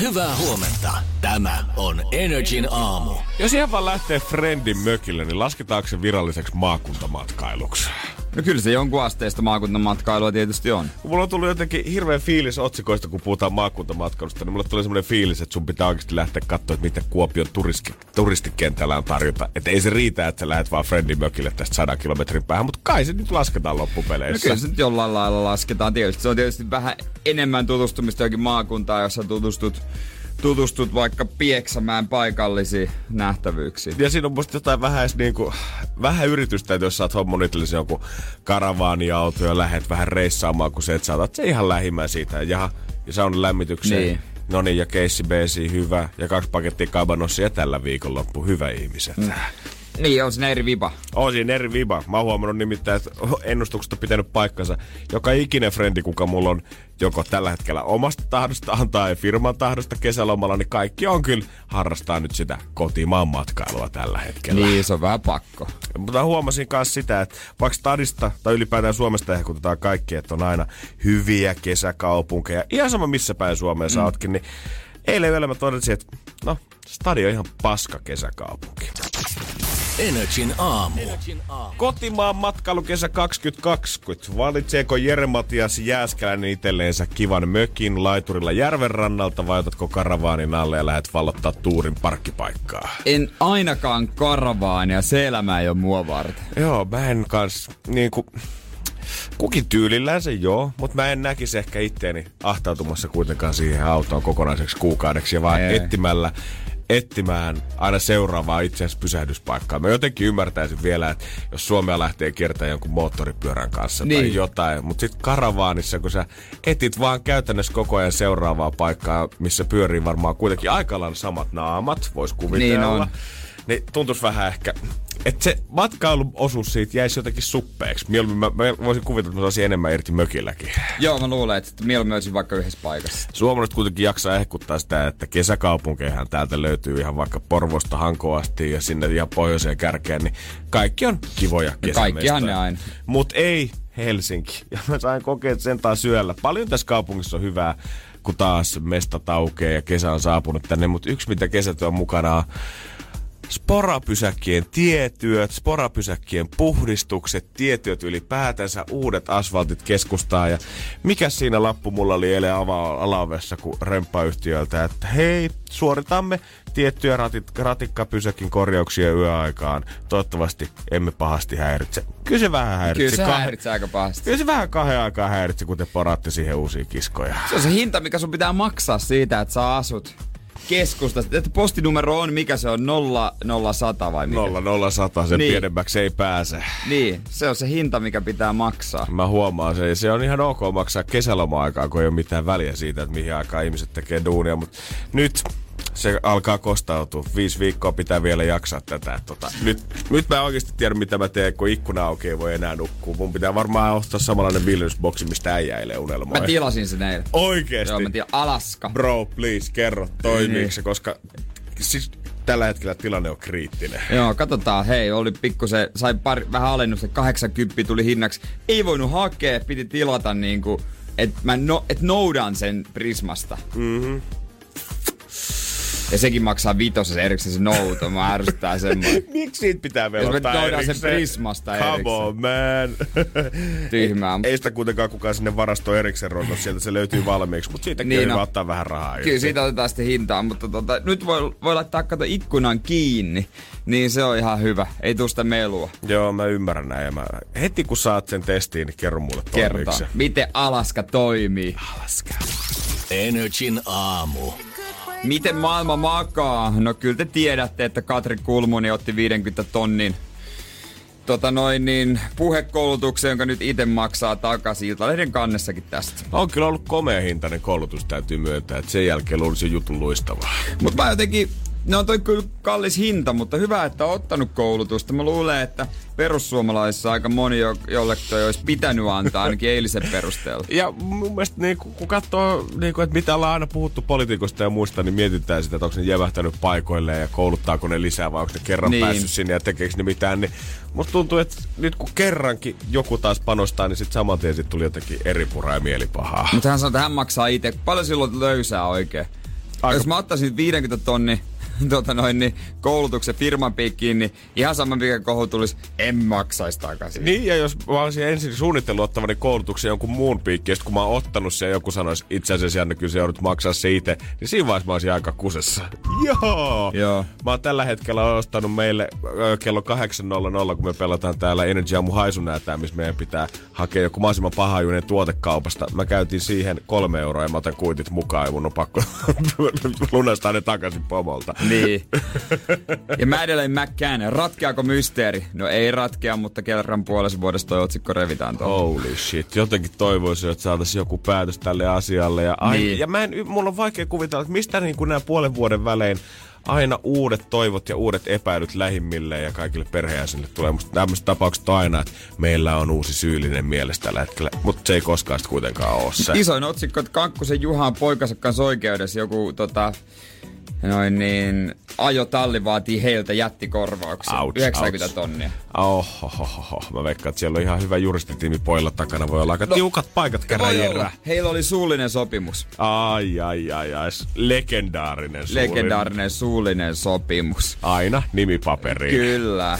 Hyvää huomenta. Tämä on Energin aamu. Jos ihan vaan lähtee Friendin mökille, niin lasketaanko se viralliseksi maakuntamatkailuksi? No kyllä se jonkun asteista maakuntamatkailua tietysti on. Kun mulla on tullut jotenkin hirveä fiilis otsikoista, kun puhutaan maakuntamatkailusta, niin mulla tulee semmoinen fiilis, että sun pitää oikeasti lähteä katsoa, että mitä Kuopion turisti, turistikentällä on tarjota. Että ei se riitä, että sä lähdet vaan Friendin mökille tästä sadan kilometrin päähän, mutta kai se nyt lasketaan loppupeleissä. No kyllä se nyt jollain lailla lasketaan tietysti. Se on tietysti vähän enemmän tutustumista johonkin maakuntaan, jossa tutustut tutustut vaikka Pieksämään paikallisiin nähtävyyksiin. Ja siinä on musta jotain vähän, edes niinku, vähän yritystä, että jos sä oot hommannut itsellesi joku karavaaniauto ja lähet vähän reissaamaan, kun se, että sä otat se ihan lähimmä siitä. Ja, ja saunan lämmitykseen. Niin. No niin, ja keissi beesi, hyvä. Ja kaksi pakettia kabanossia tällä viikonloppu, hyvä ihmiset. Mm. Niin, on siinä eri viba. On siinä eri viba. Mä oon huomannut nimittäin, että ennustukset on pitänyt paikkansa. Joka ikinen frendi, kuka mulla on joko tällä hetkellä omasta tahdostaan tai firman tahdosta kesälomalla, niin kaikki on kyllä harrastaa nyt sitä kotimaan matkailua tällä hetkellä. Niin, se on vähän pakko. Mutta huomasin myös sitä, että vaikka stadista tai ylipäätään Suomesta ehkutetaan kaikki, että on aina hyviä kesäkaupunkeja, ihan sama missä päin Suomeen mm. sä ootkin, niin eilen yöllä mä totesin, että no, stadi on ihan paska kesäkaupunki. Energin aamu. Kotimaan matkailu kesä 2020. Valitseeko Jere Matias Jääskäläinen itselleensä kivan mökin laiturilla järven rannalta vai otatko karavaanin alle ja lähdet vallottaa tuurin parkkipaikkaa? En ainakaan karavaania, se elämä ei ole mua varten. Joo, mä en kans niinku... Kukin tyylillään se joo, mutta mä en näkisi ehkä itteeni ahtautumassa kuitenkaan siihen autoon kokonaiseksi kuukaudeksi ja vaan Ei. etsimällä etsimään aina seuraavaa itse asiassa pysähdyspaikkaa. Mä jotenkin ymmärtäisin vielä, että jos Suomea lähtee kiertämään jonkun moottoripyörän kanssa niin. tai jotain, mutta sitten karavaanissa, kun sä etit vaan käytännössä koko ajan seuraavaa paikkaa, missä pyörii varmaan kuitenkin aika lailla samat naamat, vois kuvitella. Niin on. Niin tuntuisi vähän ehkä, että se matkailuosuus siitä jäisi jotenkin suppeeksi. Mieluummin mä, mä voisin kuvitella, että mä saisin enemmän irti mökilläkin. Joo, mä luulen, että mieluummin olisin vaikka yhdessä paikassa. Suomalaiset kuitenkin jaksaa ehkuttaa sitä, että kesäkaupunkeihan täältä löytyy ihan vaikka Porvosta Hankoon asti ja sinne ihan pohjoiseen kärkeen, niin kaikki on kivoja kesämestoja. kaikkihan ne aina. Mut ei Helsinki. Ja mä sain kokea sen taas syöllä. Paljon tässä kaupungissa on hyvää, kun taas mestat aukeaa ja kesä on saapunut tänne, mutta yksi mitä kesät on mukana on sporapysäkkien tietyöt, sporapysäkkien puhdistukset, tietyöt ylipäätänsä, uudet asfaltit keskustaa ja mikä siinä lappu mulla oli eilen ava- alaovessa kuin remppayhtiöltä, että hei, suoritamme tiettyjä ratit, ratikkapysäkin korjauksia yöaikaan. Toivottavasti emme pahasti häiritse. Kyllä se vähän häiritsi. Kyllä se Kah- häiritsee aika pahasti. Kyllä se vähän kahden aikaa häiritsi, kun te poratte siihen uusia kiskoja. Se on se hinta, mikä sun pitää maksaa siitä, että sä asut keskustasta. Että postinumero on, mikä se on, 0100 vai mikä? 0 sen Niin. pienemmäksi ei pääse. Niin, se on se hinta, mikä pitää maksaa. Mä huomaan sen. ja Se on ihan ok maksaa kesäloma-aikaa, kun ei ole mitään väliä siitä, että mihin aikaan ihmiset tekee duunia. Mutta nyt se alkaa kostautua. Viisi viikkoa pitää vielä jaksaa tätä. Tota, nyt, nyt mä oikeasti tiedä, mitä mä teen, kun ikkuna auki ei voi enää nukkua. Mun pitää varmaan ostaa samanlainen viljelysboksi, mistä äijä eilen unelmoi. Mä tilasin sen eilen. Oikeesti? Joo, mä tiedän. Alaska. Bro, please, kerro, toimiiko Niin. se, koska siis tällä hetkellä tilanne on kriittinen. Joo, katsotaan. Hei, oli pikkusen, sai pari, vähän alennusta, 80 tuli hinnaksi. Ei voinut hakea, piti tilata niinku, että mä no, et noudan sen Prismasta. Mhm. Ja sekin maksaa vitosessa erikseen se nouto. Mä ärsyttää semmoinen. Miksi siitä pitää Jos velottaa me noudaan sen erikseen? Prismasta Come erikseen. on, man. Tyhmää. Ei sitä kuitenkaan kukaan sinne varastoon erikseen ronnut, sieltä se löytyy valmiiksi, mutta siitäkin Niin on. hyvä ottaa vähän rahaa. Kyllä irti. siitä otetaan sitten hintaa, mutta tota, nyt voi, voi laittaa kato ikkunan kiinni. Niin se on ihan hyvä. Ei tuu sitä melua. Joo, mä ymmärrän näin. Ja mä, heti kun saat sen testiin, niin kerro mulle toimiiko Kertaa. se. Miten Alaska toimii? Alaska. Energin aamu. Miten maailma makaa? No kyllä te tiedätte, että Katri Kulmuni otti 50 tonnin tota noin niin, puhekoulutuksen, jonka nyt itse maksaa takaisin Iltalehden kannessakin tästä. On kyllä ollut komea hintainen koulutus, täytyy myöntää, että sen jälkeen luulisi jutun luistavaa. Mutta mä jotenkin No on toi kyllä kallis hinta, mutta hyvä, että on ottanut koulutusta. Mä luulen, että perussuomalaisissa aika moni, jo, jolle toi olisi pitänyt antaa ainakin eilisen perusteella. Ja mun mielestä niin, kun katsoo, niin kuin, että mitä ollaan aina puhuttu politiikosta ja muista, niin mietitään sitä, että onko ne jävähtänyt paikoilleen ja kouluttaako ne lisää vai onko ne kerran niin. päässyt sinne ja tekeekö ne mitään. Niin musta tuntuu, että nyt kun kerrankin joku taas panostaa, niin sitten saman tien sit tuli jotenkin eri puraa ja mielipahaa. Mutta hän sanoo, että hän maksaa itse. Paljon silloin löysää oikein? Aika... Jos mä ottaisin 50 tonni tota noin, niin, koulutuksen firman piikkiin, niin ihan sama mikä kohu tulisi, en maksaisi takaisin. Niin, ja jos mä olisin ensin suunnitellut ottavani koulutuksen jonkun muun piikkiin, kun mä oon ottanut sen ja joku sanoisi, itse asiassa Janne, kyllä se joudut maksaa se itse, niin siinä vaiheessa mä olisin aika kusessa. Joo! Joo. Mä oon tällä hetkellä ostanut meille kello 8.00, kun me pelataan täällä Energy Aamu haisunäätää, missä meidän pitää hakea joku mahdollisimman pahajuinen tuotekaupasta. Mä käytin siihen kolme euroa ja mä otan kuitit mukaan ja mun on pakko lunastaa ne takaisin pomolta. Niin. Ja mä edelleen mäkkään. Ratkeako mysteeri? No ei ratkea, mutta kerran puolessa vuodessa toi otsikko revitään tuolla. Holy shit. Jotenkin toivoisin, että saataisiin joku päätös tälle asialle. Ja, ai, Niin. ja mä en, mulla on vaikea kuvitella, että mistä niin nämä puolen vuoden välein aina uudet toivot ja uudet epäilyt lähimmille ja kaikille perheenjäsenille tulee. Musta tämmöiset tapaukset on aina, että meillä on uusi syyllinen mielessä tällä hetkellä, mutta se ei koskaan kuitenkaan ole se. Isoin otsikko, että Kankkusen Juha on poikansa kanssa oikeudessa. Joku tota, noin niin, ajotalli vaatii heiltä jättikorvauksia. Ouch, 90 ouch. tonnia. Ohohoho. Mä veikkaan, että siellä on ihan hyvä juristitiimi pojilla takana. Voi olla aika no, tiukat paikat käräjillä. Heillä oli suullinen sopimus. Ai, ai, ai, ai. Legendaarinen suuri. Legendaarinen suullinen sopimus. Aina nimipaperiin. Kyllä.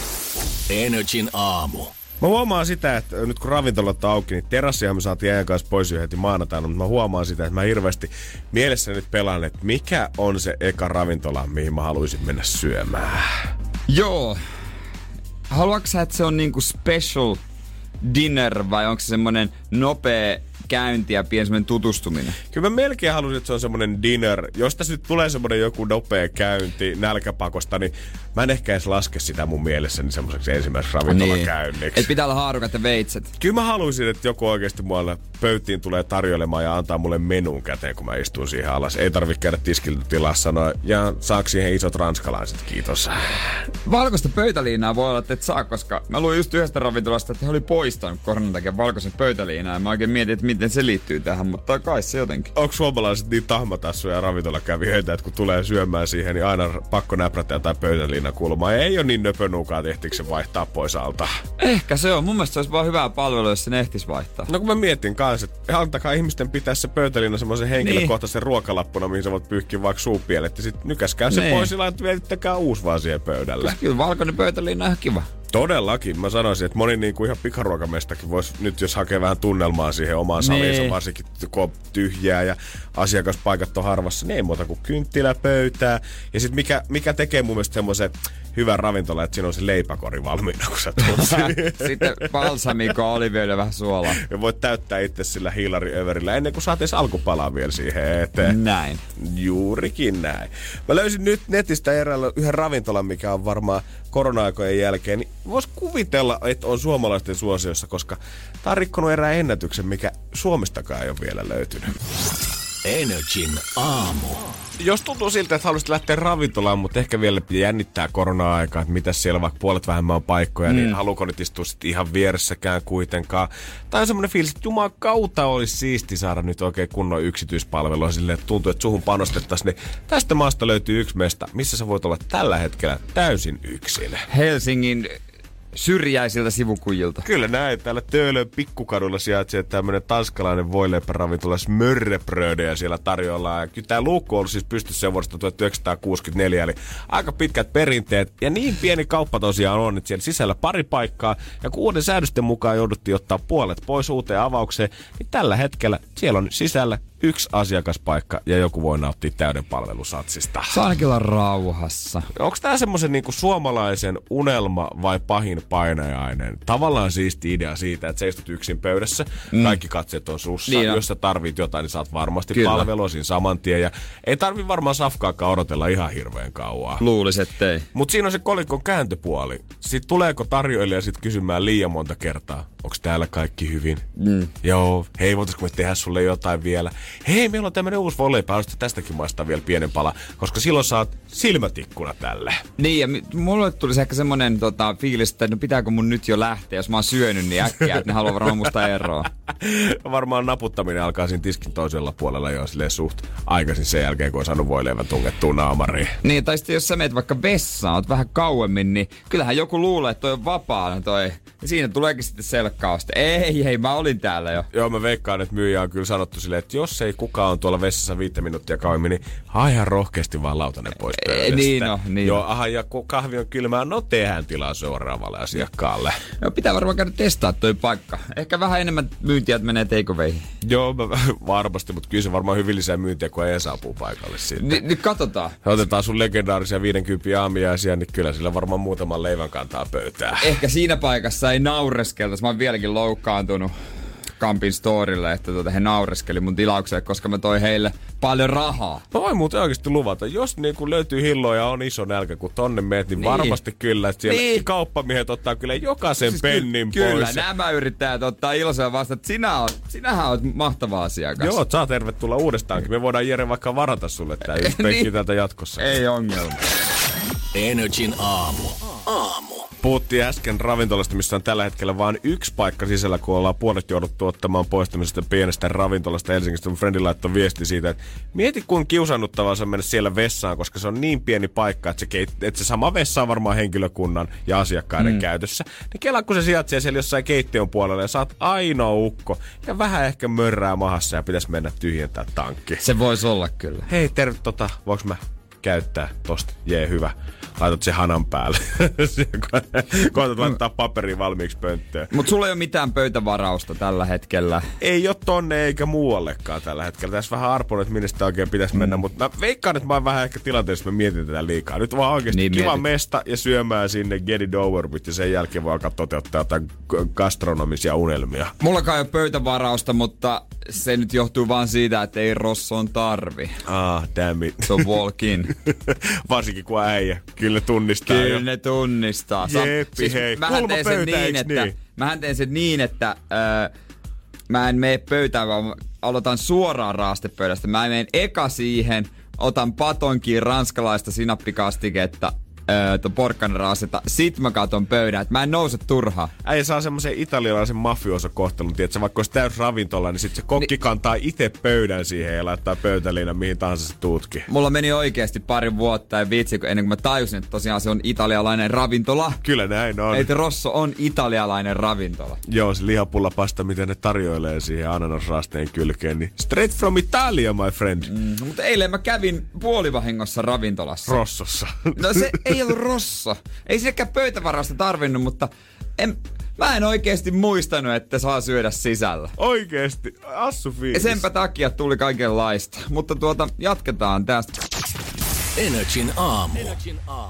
Energin aamu. Mä huomaan sitä, että nyt kun ravintolat on auki, niin terassihan me saatiin ajan kanssa pois jo heti maanantaina, mutta mä huomaan sitä, että mä hirveästi mielessä nyt pelaan, että mikä on se eka ravintola, mihin mä haluaisin mennä syömään. Joo. Haluatko sä, että se on niinku special dinner vai onko se semmonen nopea käynti ja pieni semmonen tutustuminen? Kyllä mä melkein haluaisin, että se on semmonen dinner. Jos tässä nyt tulee semmonen joku nopea käynti nälkäpakosta, niin mä en ehkä edes laske sitä mun mielessäni semmoiseksi ensimmäiseksi ravintolakäynniksi. Niin. Et pitää olla haarukat ja veitset. Kyllä mä haluaisin, että joku oikeasti mulle pöytiin tulee tarjoilemaan ja antaa mulle menun käteen, kun mä istun siihen alas. Ei tarvi käydä tiskiltä tilaa sanoa, ja saako siihen isot ranskalaiset, kiitos. Valkoista pöytäliinaa voi olla, että et saa, koska mä luin just yhdestä ravintolasta, että he oli poistanut koronan takia valkoisen pöytäliinaa. Ja mä oikein mietin, että miten se liittyy tähän, mutta kai se jotenkin. Onko suomalaiset niin tahmatassuja ravintolakävijöitä, että kun tulee syömään siihen, niin aina pakko näprätä jotain pöytäliinan kulmaa. Ei ole niin nöpönuukaa, ehtiikö se vaihtaa pois alta. Ehkä se on. Mun mielestä se olisi vaan hyvää palvelua, jos sen ehtis vaihtaa. No kun mä mietin kanssa, että antakaa ihmisten pitää se pöytäliina semmoisen henkilökohtaisen niin. ruokalappuna, mihin sä voit pyyhkiä vaikka suupielet. Ja sit nykäskää se Niin. pois ja vietittäkää uusi vaan siihen pöydälle. Kyllä valkoinen pöytäliina on kiva. Todellakin. Mä sanoisin, että moni niin kuin ihan pikaruokamestakin voisi nyt, jos hakee vähän tunnelmaa siihen omaan saliinsa, Niin. varsinkin kun on tyhjää ja asiakaspaikat on harvassa, niin ei muuta kuin kynttilä pöytää. Ja sitten mikä, mikä tekee mun mielestä semmoisen hyvän ravintola, että siinä on se leipäkori valmiina, kun sä tulet. Sitten balsamiko, olivioida vähän suolaa. Ja voit täyttää itse sillä hiilariöverillä ennen kuin saat edes alkupalaa vielä siihen eteen. Näin. Juurikin näin. Mä löysin nyt netistä eräällä yhden ravintolan, mikä on varmaan korona-aikojen jälkeen. Niin vois kuvitella, että on suomalaisten suosiossa, koska tää on rikkonut erään ennätyksen, mikä Suomestakaan ei ole vielä löytynyt. Energin aamu. Jos tuntuu siltä, että haluaisit lähteä ravintolaan, mutta ehkä vielä jännittää korona-aikaa, että mitä siellä vaikka puolet vähemmän on paikkoja, mm. niin haluuko nyt istua sitten ihan vieressäkään kuitenkaan. Tai on semmoinen fiilis, että juman kautta olisi siisti saada nyt oikein kunnon yksityispalvelua silleen, että tuntuu, että suhun panostettaisiin. Niin tästä maasta löytyy yksi mesta, missä sä voit olla tällä hetkellä täysin yksin. Helsingin syrjäisiltä sivukujilta. Kyllä näin. Täällä Töölön pikkukadulla sijaitsee tämmönen tanskalainen voileipäravintola Smörrebröde ja siellä tarjolla. Ja kyllä tää luukku on siis pystyssä vuodesta 1964, eli aika pitkät perinteet. Ja niin pieni kauppa tosiaan on, että siellä sisällä pari paikkaa. Ja kun uuden säädösten mukaan jouduttiin ottaa puolet pois uuteen avaukseen, niin tällä hetkellä siellä on sisällä yksi asiakaspaikka ja joku voi nauttia täyden palvelusatsista. Saa ainakin olla rauhassa. Onko tämä semmoisen niinku suomalaisen unelma vai pahin painajainen? Tavallaan siisti idea siitä, että seistut yksin pöydässä, mm. kaikki katseet on sussa. Niin on. Jos sä tarvit jotain, niin saat varmasti Kyllä. palvelua siinä saman tien. Ja ei tarvi varmaan safkaakaan odotella ihan hirveän kauan. Luulisin, ettei. Mutta siinä on se kolikon kääntöpuoli. Sitten tuleeko tarjoilija sit kysymään liian monta kertaa, onko täällä kaikki hyvin? Mm. Joo, hei, voitaisko me tehdä sulle jotain vielä? Hei, meillä on tämmönen uusi haluaisitko tästäkin maistaa vielä pienen pala? Koska silloin saat silmätikkuna tälle. Niin, ja mulle tuli ehkä semmonen tota, fiilis, että no pitääkö mun nyt jo lähteä, jos mä oon syönyt niin äkkiä, että ne haluaa varmaan musta eroa. Varmaan naputtaminen alkaa siinä tiskin toisella puolella jo silleen suht aikaisin sen jälkeen, kun on saanut voileivän tungettua naamariin. Niin, tai sitten jos sä meet vaikka vessaan, oot vähän kauemmin, niin kyllähän joku luulee, että toi on vapaana toi. Ja siinä tuleekin sitten selkkausta. Ei, ei, mä olin täällä jo. Joo, mä veikkaan, että myyjä on kyllä sanottu silleen, että jos ei kukaan on tuolla vessassa viittä minuuttia kauemmin, niin haa ihan rohkeasti vaan lautanen pois pöydästä. niin on, niin Joo, aha, ja kun kahvi on kylmää, no tehdään tilaa seuraavalle asiakkaalle. No, pitää varmaan käydä testaa toi paikka. Ehkä vähän enemmän myyntiä, että menee takeawayhin. Joo, mä, varmasti, mutta kyllä se varmaan hyvin lisää myyntiä, kun ei saapuu paikalle sitten. Ni, nyt katsotaan. Otetaan sun legendaarisia 50 aamiaisia, niin kyllä sillä varmaan muutaman leivän kantaa pöytää. Ehkä siinä paikassa ei naureskeltaisi. Mä oon vieläkin loukkaantunut Kampin storille, että tuota, he naureskeli mun tilaukseen, koska mä toin heille paljon rahaa. Mä voin muuten oikeasti luvata, jos niin kun löytyy hilloa ja on iso nälkä, kun tonne meet, niin, Niin. varmasti kyllä, että siellä Niin. kauppamiehet ottaa kyllä jokaisen Siis pennin ky- Kyllä, pois. nämä yrittäjät ottaa iloisella vasta, että sinä oot, sinähän oot mahtava asiakas. Joo, saa tervetuloa uudestaankin. Me voidaan Jere vaikka varata sulle tää yksi Niin. täältä jatkossa. Ei ongelma. Energin aamu. Aamu. Puhuttiin äsken ravintolasta, missä on tällä hetkellä vain yksi paikka sisällä, kun ollaan puolet jouduttu ottamaan pois tämmöisestä pienestä ravintolasta Helsingistä. Mun frendi laittoi viesti siitä, että mieti kuin kiusannuttavaa se on mennä siellä vessaan, koska se on niin pieni paikka, että se, keit- että se sama vessa on varmaan henkilökunnan ja asiakkaiden mm. käytössä. Niin kela, kun se sijaitsee siellä jossain keittiön puolella ja saat ainoa ukko ja vähän ehkä mörrää mahassa ja pitäisi mennä tyhjentää tankki. Se voisi olla kyllä. Hei, terve, tota, voinko mä käyttää tosta? Jee, hyvä. Laitat se hanan päälle. Koetat laittaa paperiin valmiiksi pönttöön. Mut sulla ei ole mitään pöytävarausta tällä hetkellä. Ei ole tonne eikä muuallekaan tällä hetkellä. Tässä vähän arpon, että minne sitä oikein pitäisi mennä, mutta mä veikkaan, että mä oon vähän ehkä tilanteessa, että mä mietin tätä liikaa. Nyt vaan oikeasti Niin kiva mietit. mesta ja syömään sinne get it over with, ja sen jälkeen voi alkaa toteuttaa jotain gastronomisia unelmia. Mullakaan ei ole pöytävarausta, mutta se nyt johtuu vaan siitä, että ei Rosson tarvi. Ah, damn it. Se on walk in. Varsinkin kun äijä. Kyllä tunnistaa jo. Kyllä ne tunnistaa. Jeppi, hei. Mähän teen sen niin, että, niin? mähän teen sen niin, että öö, mä en mene pöytään, vaan aloitan suoraan raastepöydästä. Mä menen eka siihen, otan patonkiin ranskalaista sinappikastiketta, öö, ton porkkanaraastetta, sit mä katon pöydän, että mä en nouse turhaan. Äijä saa semmoisen italialaisen mafiosokohtelun, tiedätkö, vaikka olisi täys ravintola, niin sitten se kokki Ni- kantaa itse pöydän siihen ja laittaa pöytäliinan mihin tahansa se tuutki. Mulla meni oikeasti pari vuotta ja vitsi, kun ennen kuin mä tajusin, että tosiaan se on italialainen ravintola. Kyllä näin on. Että Rosso on italialainen ravintola. Joo, se lihapullapasta, miten ne tarjoilee siihen ananasraasteen kylkeen, niin straight from Italia, my friend. Mm, mutta eilen mä kävin puolivahingossa ravintolassa. Rossossa. No se ei ollut Rosso. Ei sielläkään pöytävarasta tarvinnut, mutta en, mä en oikeasti muistanut, että saa syödä sisällä. Oikeesti, assu Ja fiilis. senpä takia tuli kaikenlaista. Mutta tuota, jatketaan tästä. Energin aamu.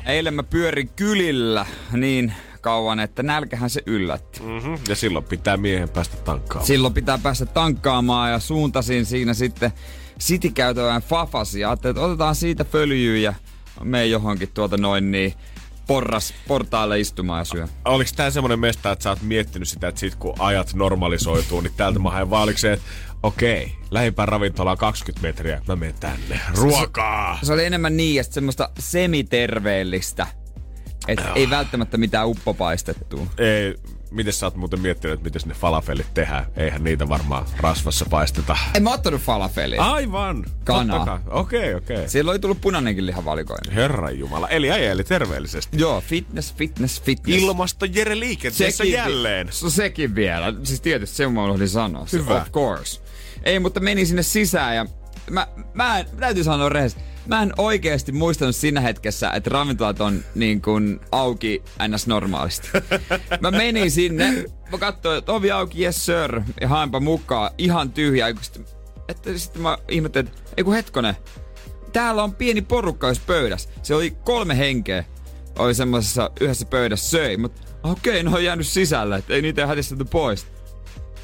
Eilen mä pyörin kylillä niin kauan, että nälkähän se yllätti. Mm-hmm. Ja silloin pitää miehen päästä tankkaamaan. Silloin pitää päästä tankkaamaan ja suuntasin siinä sitten City-käytävään Fafasia. Ajattelin, että otetaan siitä följyä ja mene johonkin tuota noin niin porras, portaalle istumaan ja syö. Oliko tää semmonen mesta, että sä oot miettinyt sitä, että sit kun ajat normalisoituu, niin täältä mä haen vaan, oliko se, että okei, lähimpään ravintolaan 20 metriä, mä menen tänne. Ruokaa! Se oli enemmän niin ja sit semmoista semiterveellistä. Että ei välttämättä mitään uppopaistettua. Ei, miten sä oot muuten miettinyt, että miten ne falafelit tehdään? Eihän niitä varmaan rasvassa paisteta. En mä ottanut falafelia. Aivan! Kai. Okei, okei. Siellä oli tullut punainenkin liha valikoina. Herran Jumala. Eli ajeli terveellisesti. Joo, fitness, fitness, fitness. Ilmasto Jere liikenteessä vi- jälleen. Se, sekin vielä. Siis tietysti se mä unohdin sanoa. Hyvä. Of course. Ei, mutta menin sinne sisään ja mä, mä en, täytyy sanoa rehellisesti. Mä en oikeasti muistanut siinä hetkessä, että ravintolat on niin kuin auki ns. normaalisti. Mä menin sinne, mä katsoin, että ovi auki, yes sir, ja haenpa mukaan, ihan tyhjä. Ja sit että sitten mä ihmettelin, että ei kun hetkonen, täällä on pieni porukka jos pöydässä. Se oli kolme henkeä, oli semmoisessa yhdessä pöydässä söi, mutta okei, ne on jäänyt sisälle, että ei niitä hätistetty pois.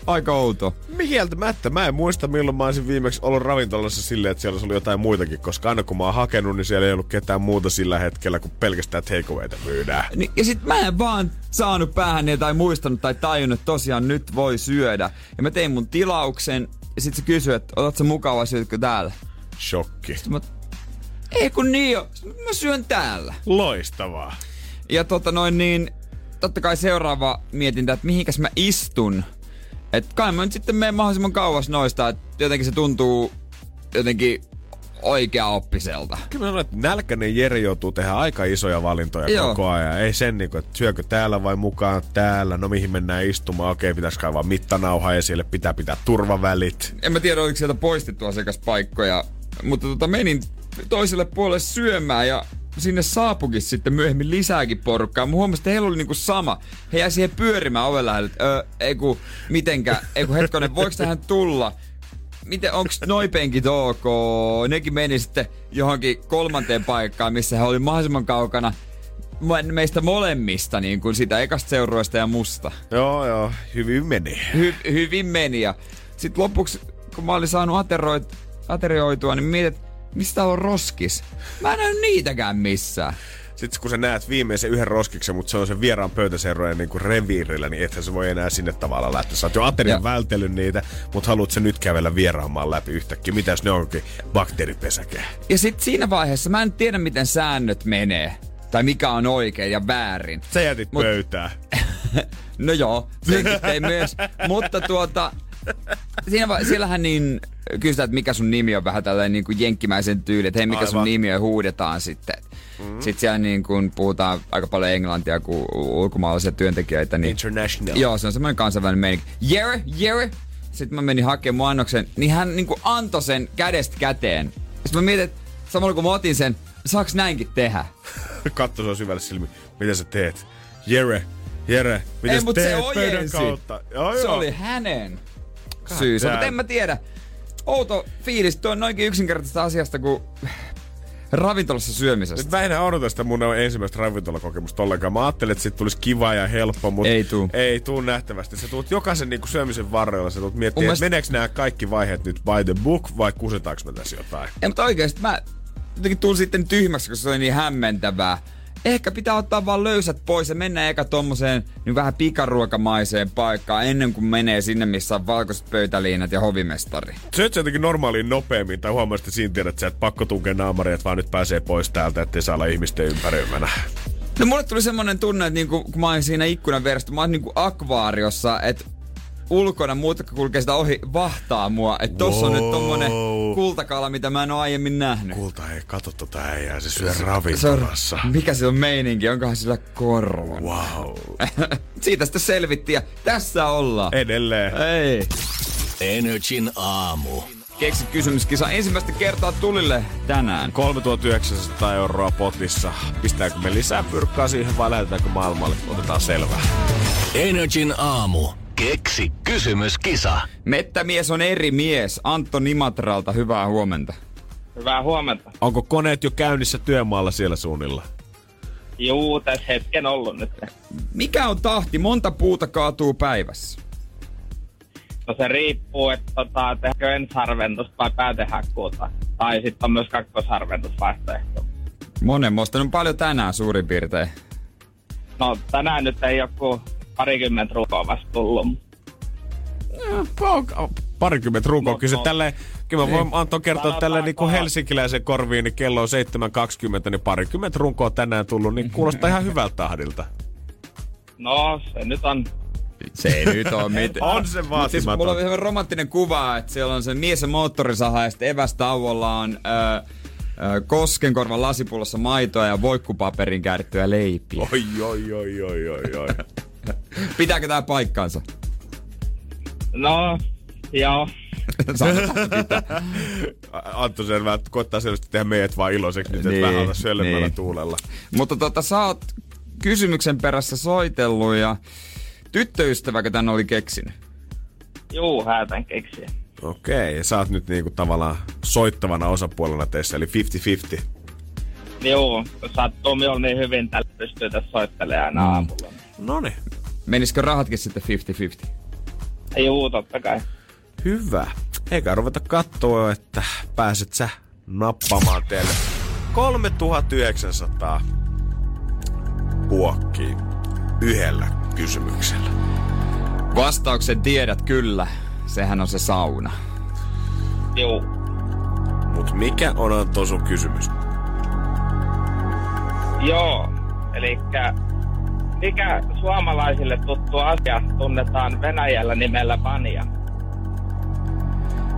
Aika outo. Mieltämättä. Mä en muista milloin mä olisin viimeksi ollut ravintolassa silleen, että siellä ollut jotain muitakin, koska aina kun mä oon hakenut, niin siellä ei ollut ketään muuta sillä hetkellä, kun pelkästään takeawayta myydään. Niin, ja sit mä en vaan saanut päähän tai muistanut tai tajunnut, että tosiaan nyt voi syödä. Ja mä tein mun tilauksen ja sit se kysyi, että otatko mukava syötkö täällä? Shokki. Sitten mä, ei kun niin jo, mä syön täällä. Loistavaa. Ja tota noin niin, totta kai seuraava mietintä, että mihinkäs mä istun. Että kai mä nyt sitten menen mahdollisimman kauas noista, että jotenkin se tuntuu jotenkin oikea-oppiselta. Kyllä mä että nälkäinen Jere joutuu tehdä aika isoja valintoja Joo. koko ajan. Ei sen niinku, että syökö täällä vai mukaan täällä. No mihin mennään istumaan. Okei, pitäisi kaivaa mittanauha ja siellä pitää pitää turvavälit. En mä tiedä, oliko sieltä poistettu asiakaspaikkoja, mutta tota, menin toiselle puolelle syömään ja sinne saapukin sitten myöhemmin lisääkin porukkaa. Mä huomasin, että heillä oli niinku sama. He jäi siihen pyörimään oven lähelle, että öö, ei kun, mitenkä, ei kun hetkonen, voiko tähän tulla? Miten, onks noi penkit ok? Nekin meni sitten johonkin kolmanteen paikkaan, missä he oli mahdollisimman kaukana me- meistä molemmista, niin kuin sitä ekasta seurueesta ja musta. Joo, joo. Hyvin meni. Hy- hyvin meni. Ja sitten lopuksi, kun mä olin saanut ateroit, aterioitua, niin mietin, mistä on roskis? Mä en näy niitäkään missään. Sitten kun sä näet viimeisen yhden roskiksen, mutta se on sen vieraan pöytäseurojen niin reviirillä, niin ethän se voi enää sinne tavalla lähteä. Sä oot jo aterian vältellyt niitä, mutta haluat sä nyt kävellä vieraanmaan läpi yhtäkkiä. Mitäs ne onkin? Bakteeripesäke. Ja sitten siinä vaiheessa mä en tiedä, miten säännöt menee. Tai mikä on oikein ja väärin. Sä jätit Mut- pöytään. No joo, senkin tein myös. Mutta tuota, siinä va- siellähän niin kysytään, että mikä sun nimi on vähän tällainen niin kuin jenkkimäisen tyyli, että hei mikä sun Aivan. nimi on huudetaan sitten. Mm. Sitten siellä niin kuin puhutaan aika paljon englantia kuin ulkomaalaisia työntekijöitä. Niin International. Joo, se on semmoinen kansainvälinen meininki. Jere, Jere. Sitten mä menin hakemaan mun annoksen, niin hän niinku antoi sen kädestä käteen. Sitten mä mietin, että samalla kun mä otin sen, saaks näinkin tehdä? Katso se on syvälle silmi. Mitä sä teet? Jere, Jere, mitä sä mut se teet pöydän kautta? Joo, Se joo. oli hänen syysä, mutta en mä tiedä. Outo fiilis, tuo on noinkin yksinkertaisesta asiasta kuin ravintolassa syömisestä. Nyt mä en odota sitä mun ensimmäistä ravintolakokemusta ollenkaan. Mä ajattelin, että siitä tulisi kiva ja helppo, mutta Ei tuu. ei tuu nähtävästi. Sä tulet jokaisen niin syömisen varrella, sä tulet miettimään, mielestä- että meneekö nämä kaikki vaiheet nyt by the book vai kusetaanko me tässä jotain. Ei, mutta oikeesti mä jotenkin tulin sitten tyhmäksi, koska se oli niin hämmentävää. Ehkä pitää ottaa vaan löysät pois ja mennä eka tommoseen niin vähän pikaruokamaiseen paikkaan ennen kuin menee sinne, missä on valkoiset pöytäliinat ja hovimestari. Syöt sä jotenkin normaaliin nopeammin tai että siinä tiedät, että sä et pakko tunkea naamaria, että vaan nyt pääsee pois täältä, ettei saa olla ihmisten ympäröimänä. No mulle tuli semmonen tunne, että niinku, kun mä olin siinä ikkunan vieressä, mä olin niinku akvaariossa, että ulkona muut, jotka kulkee sitä ohi, vahtaa mua. Että tossa on nyt tommonen Wow. kultakala, mitä mä en oo aiemmin nähnyt. Kulta, ei katso tota äijää, se syö Se on, ravintolassa. mikä se on meininki? Onkohan sillä korvan? Wow. Siitä sitten selvittiin ja tässä ollaan. Edelleen. Ei. Energin aamu. Keksi kysymyskisa ensimmäistä kertaa tulille tänään. 3900 euroa potissa. Pistääkö me lisää pyrkkaa siihen vai lähetetäänkö maailmalle? Otetaan selvää. Energin aamu. Keksi kysymyskisa. Mettämies on eri mies. Antto Nimatralta, hyvää huomenta. Hyvää huomenta. Onko koneet jo käynnissä työmaalla siellä suunnilla? Juu, tässä hetken ollut nyt. Mikä on tahti? Monta puuta kaatuu päivässä? No se riippuu, että tota, tehdäänkö ensiharventusta vai päätehakkuuta. Tai sitten on myös kakkosharventusvaihtoehto. Monenmoista. On paljon tänään suurin piirtein. No tänään nyt ei joku parikymmentä rukoa vasta tullut. Parikymmentä runkoa. No, Kyllä se no. tälleen, kyllä mä voin Anton kertoa Sanotaanko- tälleen niin kuin helsinkiläisen korviin, niin kello on 7.20, niin parikymmentä runkoa tänään tullut, niin kuulostaa ihan hyvältä tahdilta. No se nyt on Se ei nyt ole mitään. On se vaatimaton. Siis mulla on ihan romanttinen kuva, että siellä on se mies ja moottorisaha ja sitten evästauolla on ö, ö, Koskenkorvan lasipullossa maitoa ja voikkupaperin käärittyä leipiä. Oi, oi, oi, oi, oi, oi. Pitääkö tää paikkaansa? No, joo. Sanotaan, että pitää. Antto Selvä, että koittaa selvästi tehdä meidät vaan iloiseksi nyt, että Niin, vähän olla niin. tuulella. Mutta tota, sä oot kysymyksen perässä soitellut ja tyttöystäväkö tän oli keksinyt? Juu, häätän keksiä. Okei, ja sä oot nyt niinku tavallaan soittavana osapuolena teissä, eli 50-50. Joo, kun sattuu minulla niin hyvin, tällä pystyy tässä soittelemaan aina Mm. aamulla. Noniin. Menisikö rahatkin sitten 50-50? Joo, totta kai. Hyvä. Eikä ruveta katsoa, että pääset sä nappamaan teille 3900 puokkiin yhdellä kysymyksellä. Vastauksen tiedät kyllä. Sehän on se sauna. Joo. Mut mikä on Antto sun kysymys? Joo, eli mikä suomalaisille tuttu asia tunnetaan Venäjällä nimellä Banja?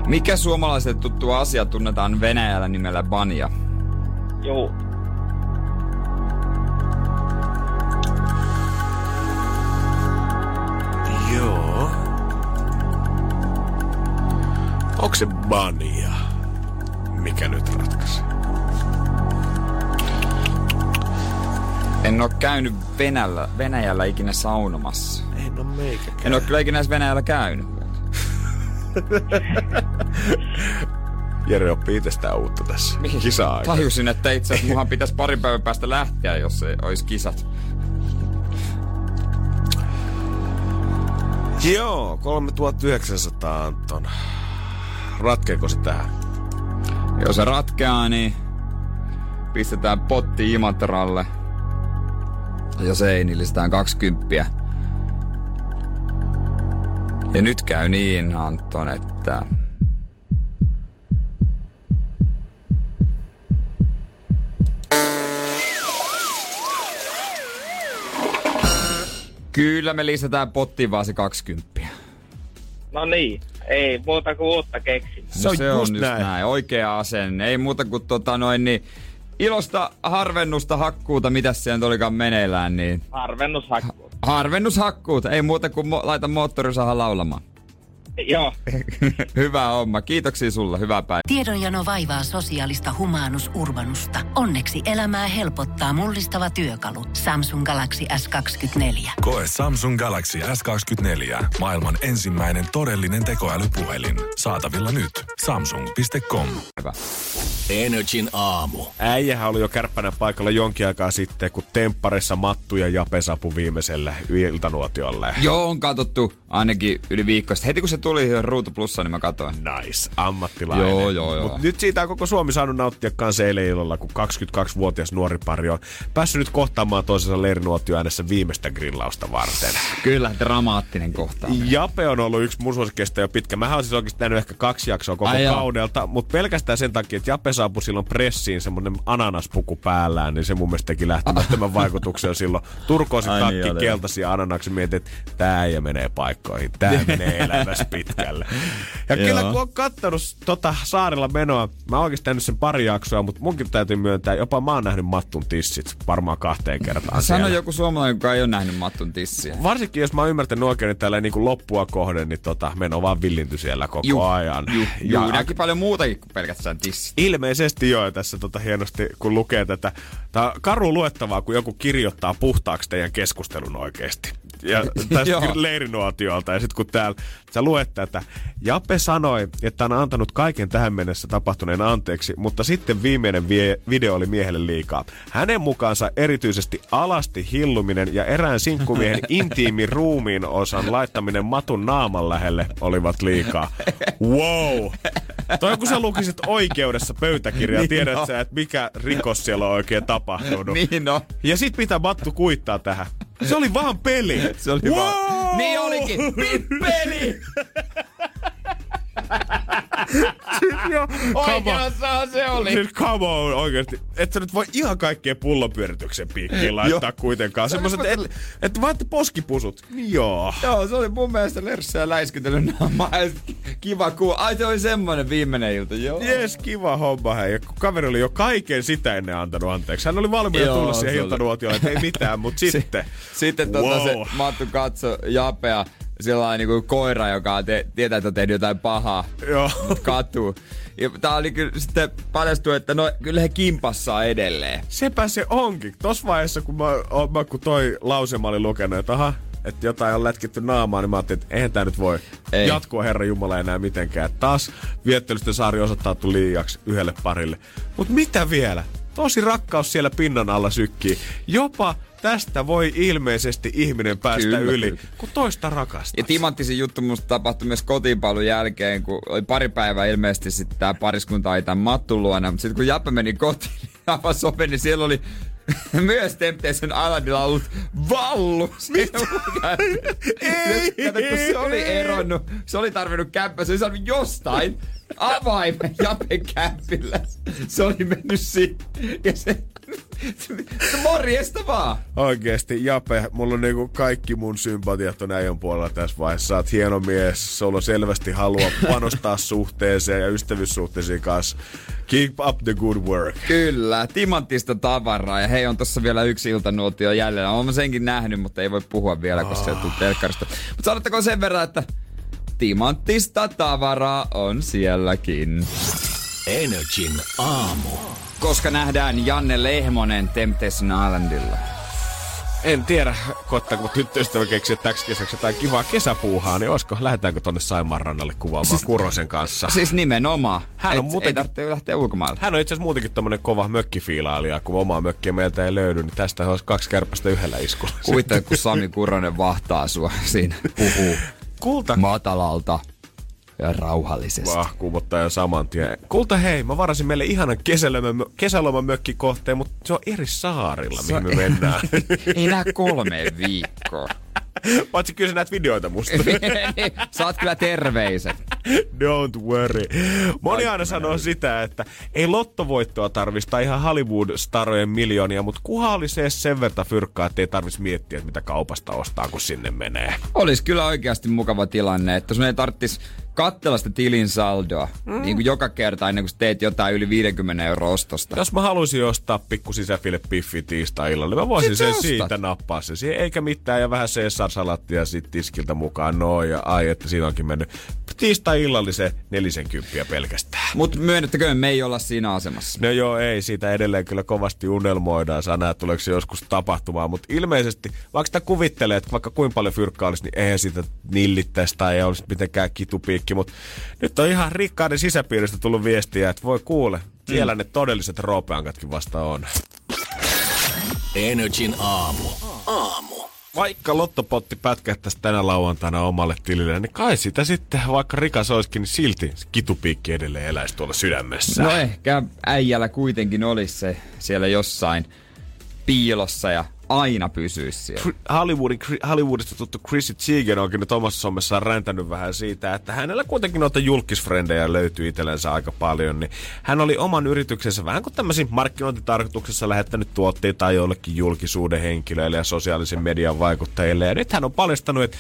Mikä suomalaiselle tuttu asia tunnetaan Venäjällä nimellä banja? Joo. Joo. Onko se bania? Mikä nyt ratkaisi? En oo käynyt Venäjällä, Venäjällä ikinä saunomassa. En oo meikäkään. En oo kyllä ikinä edes Venäjällä käynyt. Jere oppii itsestään uutta tässä. Kisa Tajusin, että itse asiassa muhan pitäisi parin päivän päästä lähteä, jos ei olisi kisat. Joo, 3900 Anton. Ratkeeko se tähän? Jos se ratkeaa, niin pistetään potti Imatralle. Ja ei, niin lisätään 20. Ja nyt käy niin, Anton, että... Kyllä me lisätään pottiin vaan se 20. No niin, ei muuta kuin uutta keksin. Se on, se on just just näin. näin. Oikea asenne. Ei muuta kuin tota noin niin ilosta harvennusta hakkuuta, mitä siellä nyt olikaan meneillään, niin Harvennushakku. harvennushakkuuta. Ei muuta kuin mo- laita moottorisahan laulamaan. Joo, Hyvä homma. Kiitoksia sulle. Hyvää päivää. Tiedonjano vaivaa sosiaalista humanus urbanusta. Onneksi elämää helpottaa mullistava työkalu. Samsung Galaxy S24. Koe Samsung Galaxy S24. Maailman ensimmäinen todellinen tekoälypuhelin. Saatavilla nyt. Samsung.com. Hyvä. Energin aamu. Äijähän oli jo kärppänä paikalla jonkin aikaa sitten, kun tempparissa Mattu ja Jape sapu viimeiselle iltanuotiolle. Joo, on katsottu ainakin yli viikko sitten. Heti kun se tuli Ruutu Plussa, niin mä katsoin. Nice, ammattilainen. Joo, joo, joo. Mut nyt siitä on koko Suomi saanut nauttia kanssa eilen illalla, kun 22-vuotias nuori pari on päässyt nyt kohtaamaan toisensa leirinuotio äänessä viimeistä grillausta varten. Kyllä, dramaattinen kohta. Jape on ollut yksi mun suosikkeista jo pitkä. Mä olisin oikeasti nähnyt ehkä kaksi jaksoa koko Ai kaudelta, mutta pelkästään sen takia, että Jape saapui silloin pressiin semmonen ananaspuku päällään, niin se mun mielestä teki lähtemättömän vaikutuksen silloin. Turkoosi niin takki, oli, keltaisia ananaksi mietin, että tää ei menee paikkoihin, tää menee elämässä pitkälle. Ja kyllä kun on kattonut tota saarella menoa, mä oon oikeasti sen pari jaksoa, mutta munkin täytyy myöntää, jopa mä oon nähnyt Mattun tissit varmaan kahteen kertaan Sano siellä. joku suomalainen, joka ei ole nähnyt Mattun tissiä. Varsinkin jos mä oon ymmärtänyt oikein, että tällä niin kuin loppua kohden, niin tota, meno vaan villinty siellä koko Juh, ajan. Juu, ja näki paljon muutakin kuin pelkästään tissit. Ilmeisesti joo, tässä tota hienosti, kun lukee tätä. Tää on karu luettavaa, kun joku kirjoittaa puhtaaksi teidän keskustelun oikeesti. Ja tästä leirinuotiolta. Ja sitten kun täällä sä luet tätä. Jape sanoi, että on antanut kaiken tähän mennessä tapahtuneen anteeksi, mutta sitten viimeinen vie, video oli miehelle liikaa. Hänen mukaansa erityisesti alasti hilluminen ja erään sinkkumiehen intiimin ruumiin osan laittaminen matun naaman lähelle olivat liikaa. Wow! Toi kun sä lukisit oikeudessa pöytäkirjaa, Niin tiedät on. sä, että mikä rikos siellä on oikein tapahtunut. Niin on. Ja sit pitää Mattu kuittaa tähän. Se oli vaan peli. Se oli wow! vaan... Niin olikin! Peli! On. Oikeastaan se oli. Siis come on, oikeesti. Et sä nyt voi ihan kaikkea pullonpyörityksen piikkiin laittaa kuitenkaan. Semmoiset, oli- et, et vaan että poskipusut. Joo. Joo, se oli mun mielestä lerssää läiskytellyt naamaa. Kiva kuulla. Ai se oli semmonen viimeinen ilta, joo. Jes, kiva homma hei. Ja kun kaveri oli jo kaiken sitä ennen antanut anteeksi. Hän oli valmiina Joo, tulla siihen iltanuotiolle, että ei mitään, mutta sitten. Sitten tota Wow. se Mattu katso Japea sellainen niinku koira, joka te, tietää, että on tehnyt jotain pahaa. Joo. Mut katuu. Ja tää oli kyllä sitten paljastui, että no kyllä he kimpassaa edelleen. Sepä se onkin. Tossa vaiheessa, kun mä, mä kun toi lause mä olin lukenut, että aha, että jotain on lätkitty naamaan, niin mä ajattelin, että eihän tää nyt voi Ei. Ei. jatkua Herra Jumala enää mitenkään. Taas viettelysten saari osoittautui liiaksi yhdelle parille. Mutta mitä vielä? Tosi rakkaus siellä pinnan alla sykkii. Jopa tästä voi ilmeisesti ihminen päästä Kyllä, yli, kyllä. kun toista rakastaa. Ja timanttisin juttu musta tapahtui myös kotiinpailun jälkeen, kun oli pari päivää ilmeisesti sitten tää pariskunta oli tämän Mattun luona. Mutta sitten kun Jappe meni kotiin, niin avasi oven, niin siellä oli myös Temptation Islandilla ollut vallu. Mitä? Ei! Kato, kun se oli eronnut, se oli tarvinnut kämppä, se oli saanut jostain avaimen Japen kämpillä. Se oli mennyt sinne. Ja se morjesta vaan. Oikeesti, Jape, mulla on niinku kaikki mun sympatiat on äijän puolella tässä vaiheessa. Sä oot hieno mies, sulla on selvästi halua panostaa suhteeseen ja ystävyyssuhteisiin kanssa. Keep up the good work. Kyllä, timanttista tavaraa. Ja hei, on tossa vielä yksi iltanuotio jäljellä. Olen senkin nähnyt, mutta ei voi puhua vielä, koska se tuu telkkarista. Mutta sanottakoon sen verran, että timanttista tavaraa on sielläkin. Energin aamu. Koska nähdään Janne Lehmonen Temptation Islandilla. En tiedä, koittaako tyttöystävä keksiä täksi kesäksi jotain kivaa kesäpuuhaa, niin olisiko, lähdetäänkö tonne Saimaan rannalle kuvaamaan siis, Kurosen kanssa? Siis nimenomaan. Hän on Et- muuten- Ei tarvitse lähteä ulkomaille. Hän on itse asiassa muutenkin tommonen kova mökkifiilailija, kun omaa mökkiä meiltä ei löydy, niin tästä olisi kaksi kärpästä yhdellä iskulla. Kuvittele, kun Sami Kuronen vahtaa sua siinä. Puhuu Kulta matalalta ja rauhallisesti. Vah, kuumottaa jo saman tien. Kulta hei, mä varasin meille ihanan kesäloma, kesälomamökkikohteen, mutta se on eri saarilla, mihin me mennään. Ei lähde kolmeen viikkoon. Paitsi kyllä sä näet videoita musta. Niin, Saat kyllä terveiset. Don't worry. Moni aina sanoo sitä, että ei lottovoittoa tarvista ihan Hollywood-starojen miljoonia, mutta kuha oli se sen verran fyrkkaa, että ei tarvitsisi miettiä, että mitä kaupasta ostaa, kun sinne menee. Olisi kyllä oikeasti mukava tilanne, että sun ei tarvitsisi katsella sitä tilin saldoa mm. niin kuin joka kerta ennen kuin teet jotain yli 50 euroa ostosta. Jos mä haluaisin ostaa pikku sisäfille piffi tiistai-illalla, niin mä voisin Sit sä sen ostat. siitä nappaa sen siihen, eikä mitään, ja vähän Caesar-salattia sit tiskiltä mukaan, no ja ai, että siinä onkin mennyt tiistai-illallisen 40 pelkästään. Mutta myönnettäkö, me ei olla siinä asemassa. No joo, ei, siitä edelleen kyllä kovasti unelmoidaan. Saa nähdä, tuleeko se joskus tapahtumaan. Mutta ilmeisesti, vaikka sitä kuvittelee, että vaikka kuinka paljon fyrkkaa olisi, niin eihän sitä nillittäisi tai ei olisi mitenkään kitupiikki. Mutta nyt on ihan rikkaiden sisäpiiristä tullut viestiä, että voi kuule, siellä ne todelliset roopeankatkin vasta on. Energin aamu. Aamu. Vaikka lottopotti pätkähtäisi tänä lauantaina omalle tilille, niin kai sitä sitten, vaikka rikas olisikin, niin silti kitupiikki edelleen eläisi tuolla sydämessä. No ehkä äijällä kuitenkin olisi se siellä jossain piilossa ja aina pysyisi siellä. Hollywoodin, Hollywoodista tuttu Chrissy Teigen onkin nyt omassa somessaan räntänyt vähän siitä, että hänellä kuitenkin noita julkisfrendejä löytyy itsellensä aika paljon, niin hän oli oman yrityksensä vähän kuin tämmöisiin markkinointitarkoituksessa lähettänyt tuotteita jollekin julkisuuden henkilöille ja sosiaalisen median vaikuttajille. Ja nyt hän on paljastanut, että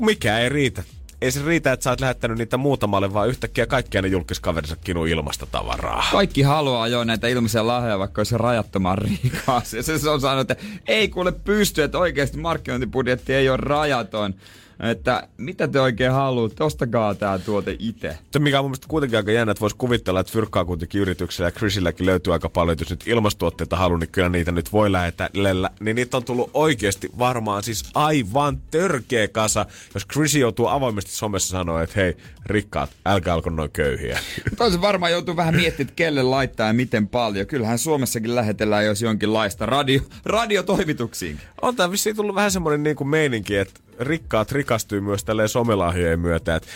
mikä ei riitä. Ei se riitä, että sä oot lähettänyt niitä muutamalle, vaan yhtäkkiä kaikkia ne julkiskaverinsa kinuu ilmasta tavaraa. Kaikki haluaa jo näitä ilmaisia lahjoja, vaikka olisi rajattoman rikas. Ja se on sanonut, että ei kuule pysty, että oikeasti markkinointibudjetti ei ole rajaton. Että mitä te oikein haluatte, ostakaa tämä tuote itse. Se mikä on mun mielestä kuitenkin aika jännä, että voisi kuvitella, että fyrkkaa kuitenkin yrityksellä ja Chrisilläkin löytyy aika paljon, että jos nyt ilmastuotteita haluaa, niin kyllä niitä nyt voi lähetellä. Niin niitä on tullut oikeasti varmaan siis aivan törkeä kasa, jos Chris joutuu avoimesti somessa sanoa, että hei, rikkaat, älkää alko noin köyhiä. Toisin varmaan joutuu vähän miettimään, että kelle laittaa ja miten paljon. Kyllähän Suomessakin lähetellään jos jonkinlaista radio, radiotoimituksiin. on tää vissiin tullut vähän semmoinen niin kuin meininki, että rikkaat rikastuu myös tälleen somelahjojen myötä, että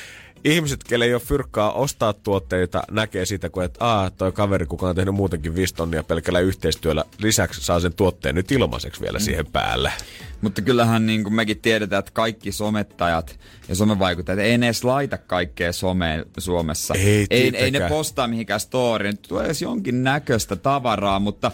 ihmiset, kelle ei ole fyrkkaa ostaa tuotteita, näkee sitä, kun että aah, toi kaveri, kuka on tehnyt muutenkin viisi tonnia pelkällä yhteistyöllä, lisäksi saa sen tuotteen nyt ilmaiseksi vielä mm. siihen päälle. Mutta kyllähän niin kuin mekin tiedetään, että kaikki somettajat ja somevaikuttajat ei ne edes laita kaikkea someen Suomessa. Ei ei, ei ne postaa mihinkään storyin. Tulee edes jonkin näköistä tavaraa, mutta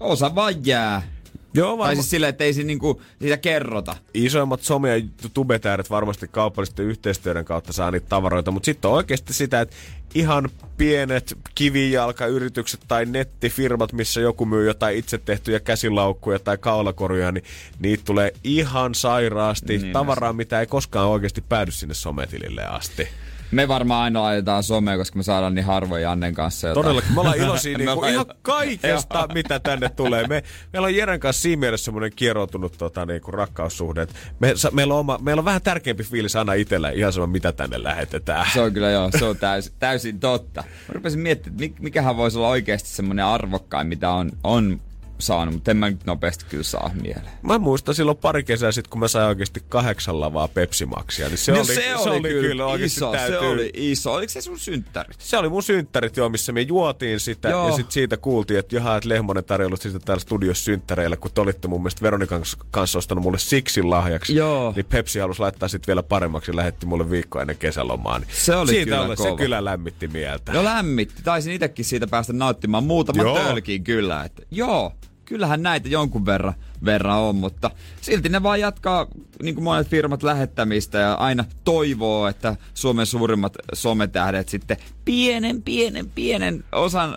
osa vaan jää. Joo, Tai varma- siis silleen, että ei se niinku, siitä kerrota. isoimmat some- ja tubetääret varmasti kaupallisten yhteistyöiden kautta saa niitä tavaroita, mutta sitten on oikeasti sitä, että ihan pienet kivijalkayritykset tai nettifirmat, missä joku myy jotain itse tehtyjä käsilaukkuja tai kaulakoruja, niin niitä tulee ihan sairaasti Niin, tavaraa, mitä ei koskaan oikeasti päädy sinne sometilille asti. Me varmaan aina laitetaan somea, koska me saadaan niin harvoin Jannen kanssa jotain. Todellakin. Me ollaan iloisia Me niinku ollaan ihan kaikesta, mitä tänne tulee. Me, meillä on Jeren kanssa siinä mielessä semmoinen kieroutunut tota, niinku rakkaussuhde. että Me, sa, meillä, on oma, meillä on vähän tärkeämpi fiilis aina itsellä ihan sama, mitä tänne lähetetään. Se on kyllä joo, se on täysin, täysin totta. Mä rupesin miettimään, että mik- mikähän voisi olla oikeasti semmoinen arvokkain, mitä on, on saanut, mutta en mä nyt nopeasti kyllä saa mieleen. Mä muistan silloin pari kesää sitten, kun mä sain oikeasti kahdeksan lavaa Pepsimaksia, niin se, No oli, se, oli, kyllä oikeasti iso, se täytyy- oli iso. Oliko se sun synttärit? Se oli mun synttärit jo, missä me juotiin sitä Joo. ja sitten siitä kuultiin, että jaha, että Lehmonen tarjollut sitä täällä studiossa synttäreillä, kun te olitte mun mielestä Veronikan kanssa ostanut mulle Sixin lahjaksi. Joo. Niin Pepsi halusi laittaa sitten vielä paremmaksi ja lähetti mulle viikko ennen kesälomaa. Niin Se oli siitä kyllä se kova. kyllä lämmitti mieltä. No lämmitti. Taisin itsekin siitä päästä nauttimaan muutaman Joo. kyllä. Että, joo, kyllähän näitä jonkun verran, verran on, mutta silti ne vaan jatkaa niin kuin monet firmat lähettämistä ja aina toivoo, että Suomen suurimmat sometähdet sitten pienen, pienen, pienen osan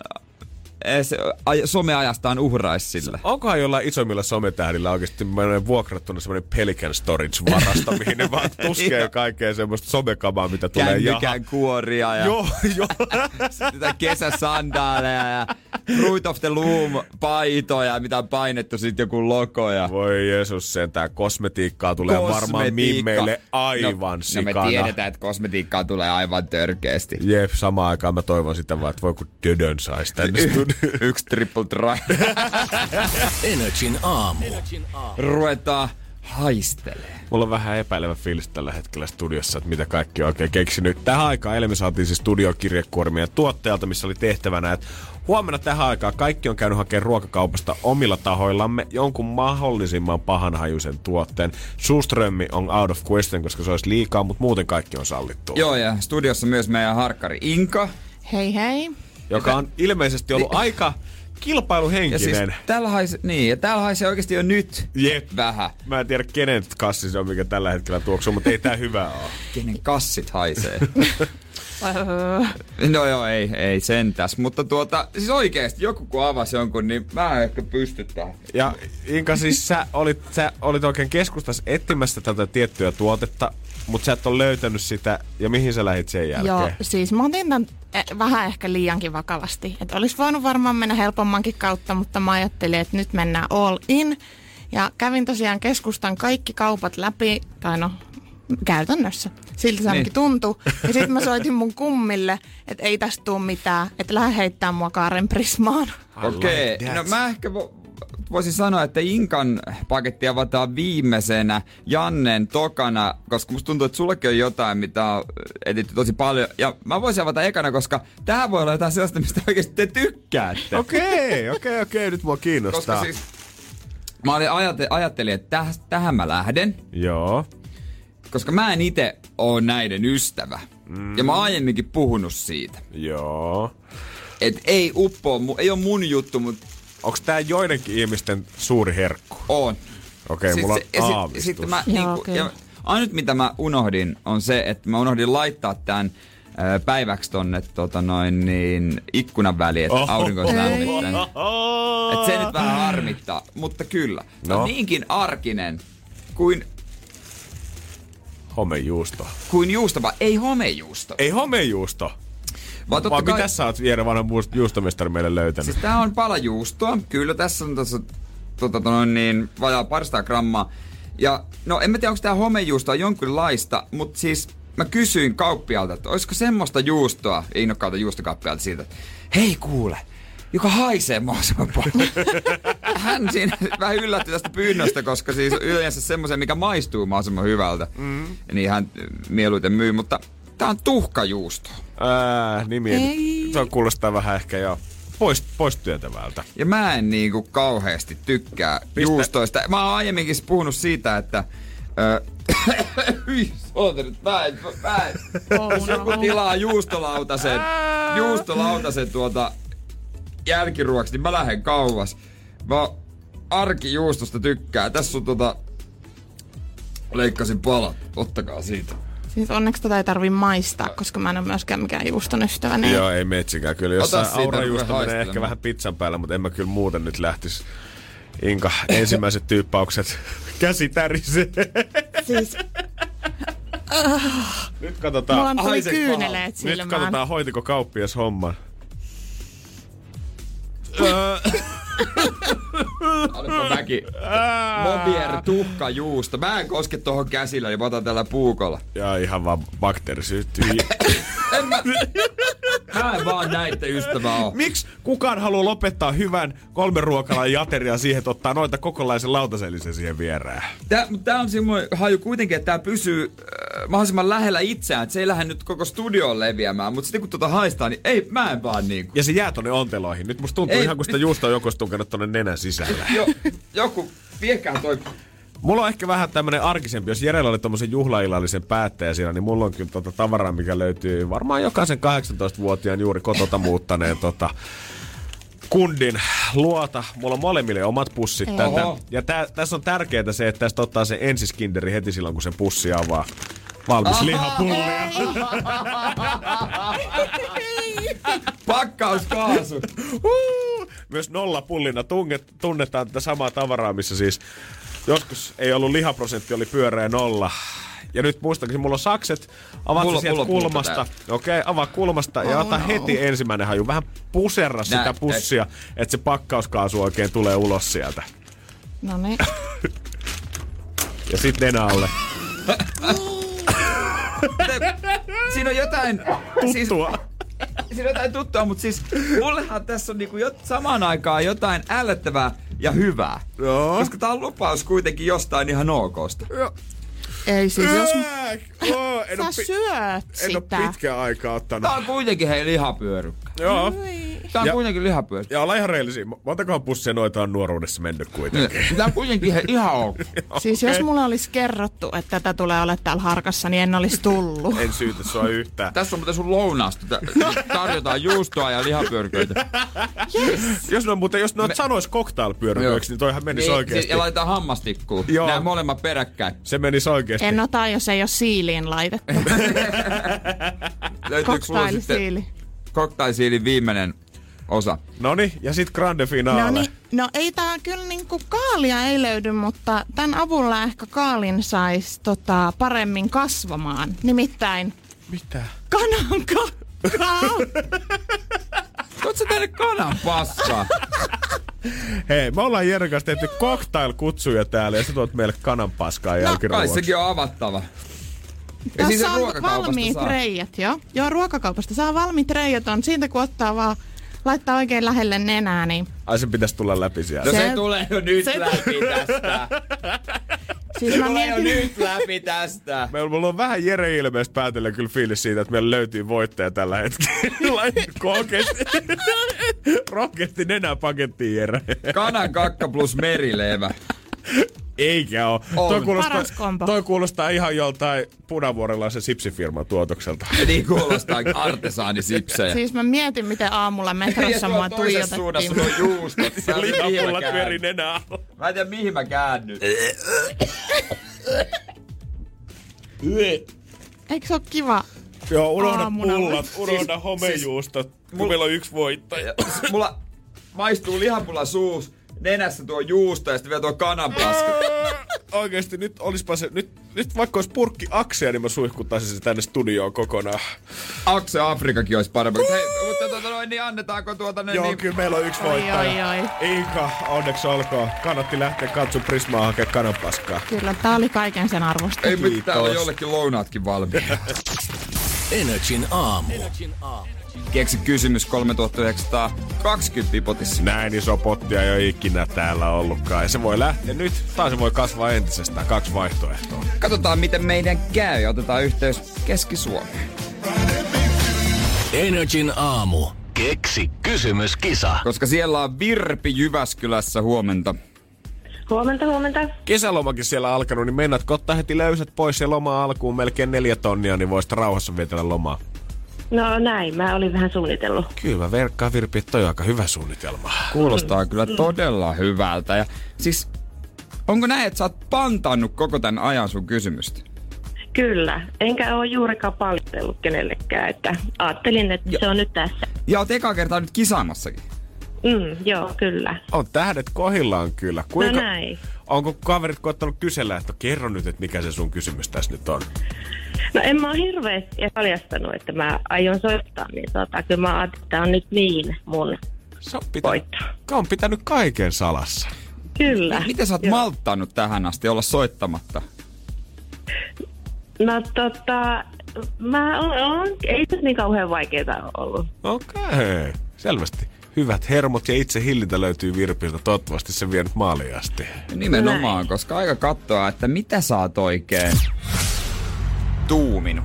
someajastaan uhraisi sille. Onkohan jollain isommilla sometähdillä oikeasti vuokrattuna semmoinen Pelican Storage-varasto, mihin ne vaan tuskee kaikkea semmoista somekamaa, mitä tulee jaha. Kännykän kuoria ja Joo, joo. sitä kesäsandaaleja ja Fruit of the Loom paitoja, mitä on painettu sitten joku logo ja Voi Jeesus, sentään kosmetiikkaa tulee varmaan mimmeille aivan no, no sikana. me tiedetään, että kosmetiikkaa tulee aivan törkeästi. Jep, samaan aikaan mä toivon sitä vaan, että voi kun Dödön saisi tänne. Yksi triple try. Energin aamu. Ruvetaan haistelee. Mulla on vähän epäilevä fiilis tällä hetkellä studiossa, että mitä kaikki on oikein keksinyt. Tähän aikaan eilen me saatiin siis studiokirjekuormia tuottajalta, missä oli tehtävänä, että huomenna tähän aikaan kaikki on käynyt hakemaan ruokakaupasta omilla tahoillamme jonkun mahdollisimman pahanhajuisen tuotteen. Suströmmi on out of question, koska se olisi liikaa, mutta muuten kaikki on sallittu. Joo, ja studiossa myös meidän harkkari Inka. Hei hei. Joka on ilmeisesti ollut aika Ja siis kilpailuhenkinen. täällä haisee, niin, ja täällä haisee oikeasti jo nyt Jep. vähän. Mä en tiedä kenen kassi se on, mikä tällä hetkellä tuoksuu, mutta ei tää hyvä ole. Kenen kassit haisee. No joo, ei, ei sentäs. Mutta tuota, siis oikeesti joku kun avasi jonkun, niin mä en ehkä pysty tähän. Ja Inka, siis sä olit, sä olit oikein keskustassa etsimässä tätä tiettyä tuotetta, mutta sä et ole löytänyt sitä, ja mihin sä lähit sen jälkeen? joo, siis mä otin tämän vähän ehkä liiankin vakavasti. Että olisi voinut varmaan mennä helpommankin kautta, mutta mä ajattelin, että nyt mennään all in. Ja kävin tosiaan keskustan kaikki kaupat läpi, tai no käytännössä. Siltä se Niin. tuntui. Ja sitten mä soitin mun kummille, että ei tästä tule mitään, että lähde heittää mua Kaaren Prismaan. Okei, okay. no mä ehkä vo, voisin sanoa, että Inkan paketti avataan viimeisenä Jannen tokana, koska musta tuntuu, että sullekin on jotain, mitä on editty tosi paljon. Ja mä voisin avata ekana, koska tähän voi olla jotain sellaista, mistä oikeasti te tykkäätte. Okei, okei, okei, nyt mua kiinnostaa. Koska siis mä olin ajate, ajattelin, että täh, tähän mä lähden, Joo. koska mä en itse ole näiden ystävä. Mm. Ja mä oon aiemminkin puhunut siitä. Joo. Et ei uppoa, mu- ei ole mun juttu, mutta Onks tää joidenkin ihmisten suuri herkku? on. Okei, mulla on se- ja sit- aavistus. Sitten mä, Joo, niinku, kyllä. ja ainut mitä mä unohdin on se, että mä unohdin laittaa tämän päiväksi tonne tota noin, niin, ikkunan väliin, että aurinko lämmittänyt. Et se nyt vähän harmittaa, mutta kyllä. No. No. On niinkin arkinen kuin, Homejuusto. kuin juustava, ei homejuusto. Ei homejuusto. Vaan totta Vaan kai, mitä sä oot Jere vanha juustomestari meille löytänyt? siis tää on pala juustoa. Kyllä tässä on tässä tota, tota, noin, niin, vajaa parista grammaa. Ja no en mä tiedä, onko tää homejuustoa jonkinlaista, mutta siis mä kysyin kauppialta, että olisiko semmoista juustoa, innokkaalta juustokauppialta siitä, että hei kuule, joka haisee mahdollisimman paljon. Hän siinä vähän yllätti tästä pyynnöstä, koska siis yleensä semmoisen, mikä maistuu mahdollisimman hyvältä, mm. niin hän mieluiten myy, mutta tää on tuhkajuusto. Ää, nimi Ei. Se on kuulostaa vähän ehkä jo pois, pois työntävältä. Ja mä en niinku kauheasti tykkää Pistä- juustoista. Mä oon aiemminkin puhunut siitä, että... Ö, Hyi, oota nyt, mä en, mä en. Oh, Jos joku tilaa juustolautasen, juustolautasen tuota jälkiruoksi, niin mä lähden kauas. Mä arkijuustosta tykkää. Tässä on tota... Leikkasin palat. Ottakaa siitä. Siis onneksi tätä ei tarvi maistaa, koska mä en ole myöskään mikään juuston ystävä. Niin Joo, ei metsikään kyllä. Jossain aurajuusto menee ehkä vähän pizzan päällä, mutta en mä kyllä muuten nyt lähtis. Inka, ensimmäiset tyyppaukset käsi tärisee. Siis Nyt katsotaan. Mulla on tuli kyyneleet Nyt silmään. katsotaan, hoitiko kauppias homman. Mobier tuhka juusta. Mä en koske tohon käsillä, niin mä otan tällä puukolla. Ja ihan vaan bakteeri syttyy. Mä en vaan näitten ystävä oo. Miksi kukaan haluaa lopettaa hyvän kolmen ruokalan jaterian siihen, että ottaa noita kokonaisen lautasellisen siihen vierään? Tää on semmoinen haju kuitenkin, että tää pysyy äh, mahdollisimman lähellä itseään. Että se ei lähde nyt koko studioon leviämään. Mutta sitten kun tota haistaa, niin ei, mä en vaan niinku. Ja se jää tonne onteloihin. Nyt musta tuntuu Ei, ihan kuin sitä juusta on joku tunkenut tonne nenän sisällä. Jo, joku, viekää toi. Mulla on ehkä vähän tämmönen arkisempi. Jos Jerellä oli tommosen juhlaillallisen päättäjä siinä, niin mulla on kyllä tota tavaraa, mikä löytyy varmaan jokaisen 18-vuotiaan juuri kotota muuttaneen tota, kundin luota. Mulla on molemmille omat pussit tätä. Ja tä, tässä on tärkeää se, että tästä ottaa se ensiskinderi heti silloin, kun se pussi avaa. Valmis lihapullia. Pakkauskaasu. Myös nollapullina tunget, tunnetaan tätä samaa tavaraa, missä siis joskus ei ollut lihaprosentti, oli pyöreä nolla. Ja nyt muistaakseni, mulla on sakset, avaat Mulla- sieltä mulla kulmasta. Okei, okay, avaa kulmasta ja ota heti ensimmäinen haju. Vähän puserra sitä Näin, pussia, että se pakkauskaasu oikein tulee ulos sieltä. No niin. Ja sitten nenä alle. Siinä on jotain... Siis, Tuttua. siinä on jotain tuttua, mutta siis mullehan tässä on niinku jo, samaan aikaan jotain ällöttävää ja hyvää. Joo. Koska tää on lupaus kuitenkin jostain ihan okosta. Ei siis, jos oo, en, sä pi- syöt en oo sitä. pitkään aikaa ottanut. Tää on kuitenkin hei lihapyörykkä. Joo. Tää on Ja- kuitenkin lihapyörykkä. Ja olla ihan reellisiä. Montakohan pussia noita on nuoruudessa mennyt kuitenkin. Tää on kuitenkin ihan ok. Siis jos mulle olisi kerrottu, että tätä tulee olemaan täällä harkassa, niin en olisi tullut. En syytä sua yhtään. Tässä on muuten sun lounaasta. Tä- Tarjotaan juustoa ja lihapyöryköitä. Jos ne on muuten, jos ne Me... sanois cocktailpyöryköiksi, niin toihan menisi Niin, oikeesti. Ja laitetaan hammastikkuun. Joo. Nämä molemmat peräkkäin. Se menisi oikeesti. En ota, jos ei ole siiliin laitettu. Löytyykö sulla sitten Cocktail-siili. cocktailsiilin viimeinen osa? Noni, ja sit grande finale. No, niin, no ei tää kyllä niinku kaalia ei löydy, mutta tämän avulla ehkä kaalin sais tota, paremmin kasvamaan. Nimittäin Mitä? kanan kakkaa. Tuot sä tänne kanan paskaa? Hei, me ollaan Jeren kanssa tehty cocktail-kutsuja täällä ja sä tuot meille kananpaskaa Kai jälkiruoksi. sekin on avattava. Ja siis Tässä on ruokakaupasta valmiit saa. reijät, joo. Joo, ruokakaupasta saa valmiit reijät on. Siitä kun ottaa vaan, laittaa oikein lähelle nenää, niin Ai sen pitäisi tulla läpi sieltä. No se, Se- tulee jo nyt se- läpi tästä. siis Se mä tulee jo mietin, nyt läpi tästä. Meillä on vähän Jere ilmeistä päätellä kyllä fiilis siitä, että meillä löytyy voittaja tällä hetkellä. Kun oikeesti, rohkeasti nenää pakettiin Jere. Kanan kakka plus merilevä. Eikä oo. On. Toi kuulostaa, toi kuulostaa ihan joltain punavuorelaisen sipsifirman tuotokselta. Niin kuulostaa artesaanisipsejä. siis mä mietin, miten aamulla metrossa mua toisessa suunnassa tuijotettiin. nuo juustot. Lihapullat käännyn. nenää. Mä en tiedä mihin mä käännyn. Eikö se ole kiva? Joo, unohda Aamuna. pullat, unohda Siis- homejuustot, kun Mul- meillä on yksi voittaja. Mulla maistuu lihapula suus, nenässä tuo juusto ja sitten vielä tuo kananpaska. Oikeesti nyt olispa se, nyt, nyt vaikka olisi purkki aksia, niin mä suihkuttaisin se tänne studioon kokonaan. Akse Afrikakin olisi parempi. Hei, mutta tota noin, niin annetaanko tuota ne Joo, niin... kyllä meillä on yksi Oi, voittaja. oi, oi. Inka, onneksi olkoon. Kannatti lähteä katsomaan Prismaa hakemaan kananpaskaa. Kyllä, tää oli kaiken sen arvosta. Ei mitään, täällä on jollekin lounaatkin valmiina. Energin aamu. Keksi kysymys 3920 pipotissa. Näin iso potti ei ole ikinä täällä ollutkaan. Ja se voi lähteä nyt, tai se voi kasvaa entisestään. Kaksi vaihtoehtoa. Katsotaan miten meidän käy ja otetaan yhteys Keski-Suomeen. Energin aamu. Keksi kysymyskisa. Koska siellä on Virpi Jyväskylässä huomenta. Huomenta, huomenta. Kesälomakin siellä alkanut, niin mennätkö ottaa heti löysät pois ja loma alkuun melkein neljä tonnia, niin voisit rauhassa vietellä lomaa. No näin, mä olin vähän suunnitellut. Kyllä mä verkkaan Virpi, toi on aika hyvä suunnitelma. Kuulostaa kyllä todella hyvältä. Ja siis, onko näin, että sä oot pantannut koko tämän ajan sun kysymystä? Kyllä, enkä ole juurikaan paljotellut kenellekään, että ajattelin, että se on nyt tässä. Ja oot eka kertaa nyt kisaamassakin. Mm, joo, kyllä. On tähdet kohillaan kyllä. No näin. Onko kaverit koettanut kysellä, että kerro nyt, että mikä se sun kysymys tässä nyt on? No en mä ole hirveästi paljastanut, että mä aion soittaa, niin tota, kyllä mä ajattelin, että tää on nyt niin mun Se on pitänyt, voitto. on pitänyt kaiken salassa. Kyllä. Miten sä oot Joo. malttanut tähän asti olla soittamatta? No tota, mä oon, ei se niin kauhean vaikeeta ollut. Okei, okay. selvästi. Hyvät hermot ja itse hillintä löytyy Virpiltä. Toivottavasti se vie nyt maaliin asti. Nimenomaan, Näin. koska aika katsoa, että mitä oot oikein tuuminut.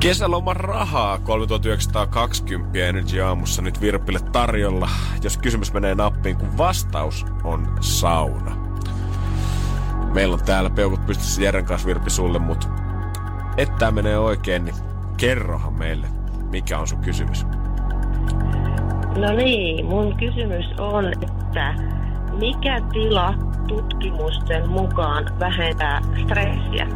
Kesäloman rahaa 3920 Energy aamussa nyt Virpille tarjolla. Jos kysymys menee nappiin, kun vastaus on sauna. Meillä on täällä peukut pystyssä Jeren kanssa Virpi sulle, mutta että tää menee oikein, niin kerrohan meille, mikä on sun kysymys. No niin, mun kysymys on, että mikä tila tutkimusten mukaan vähentää stressiä?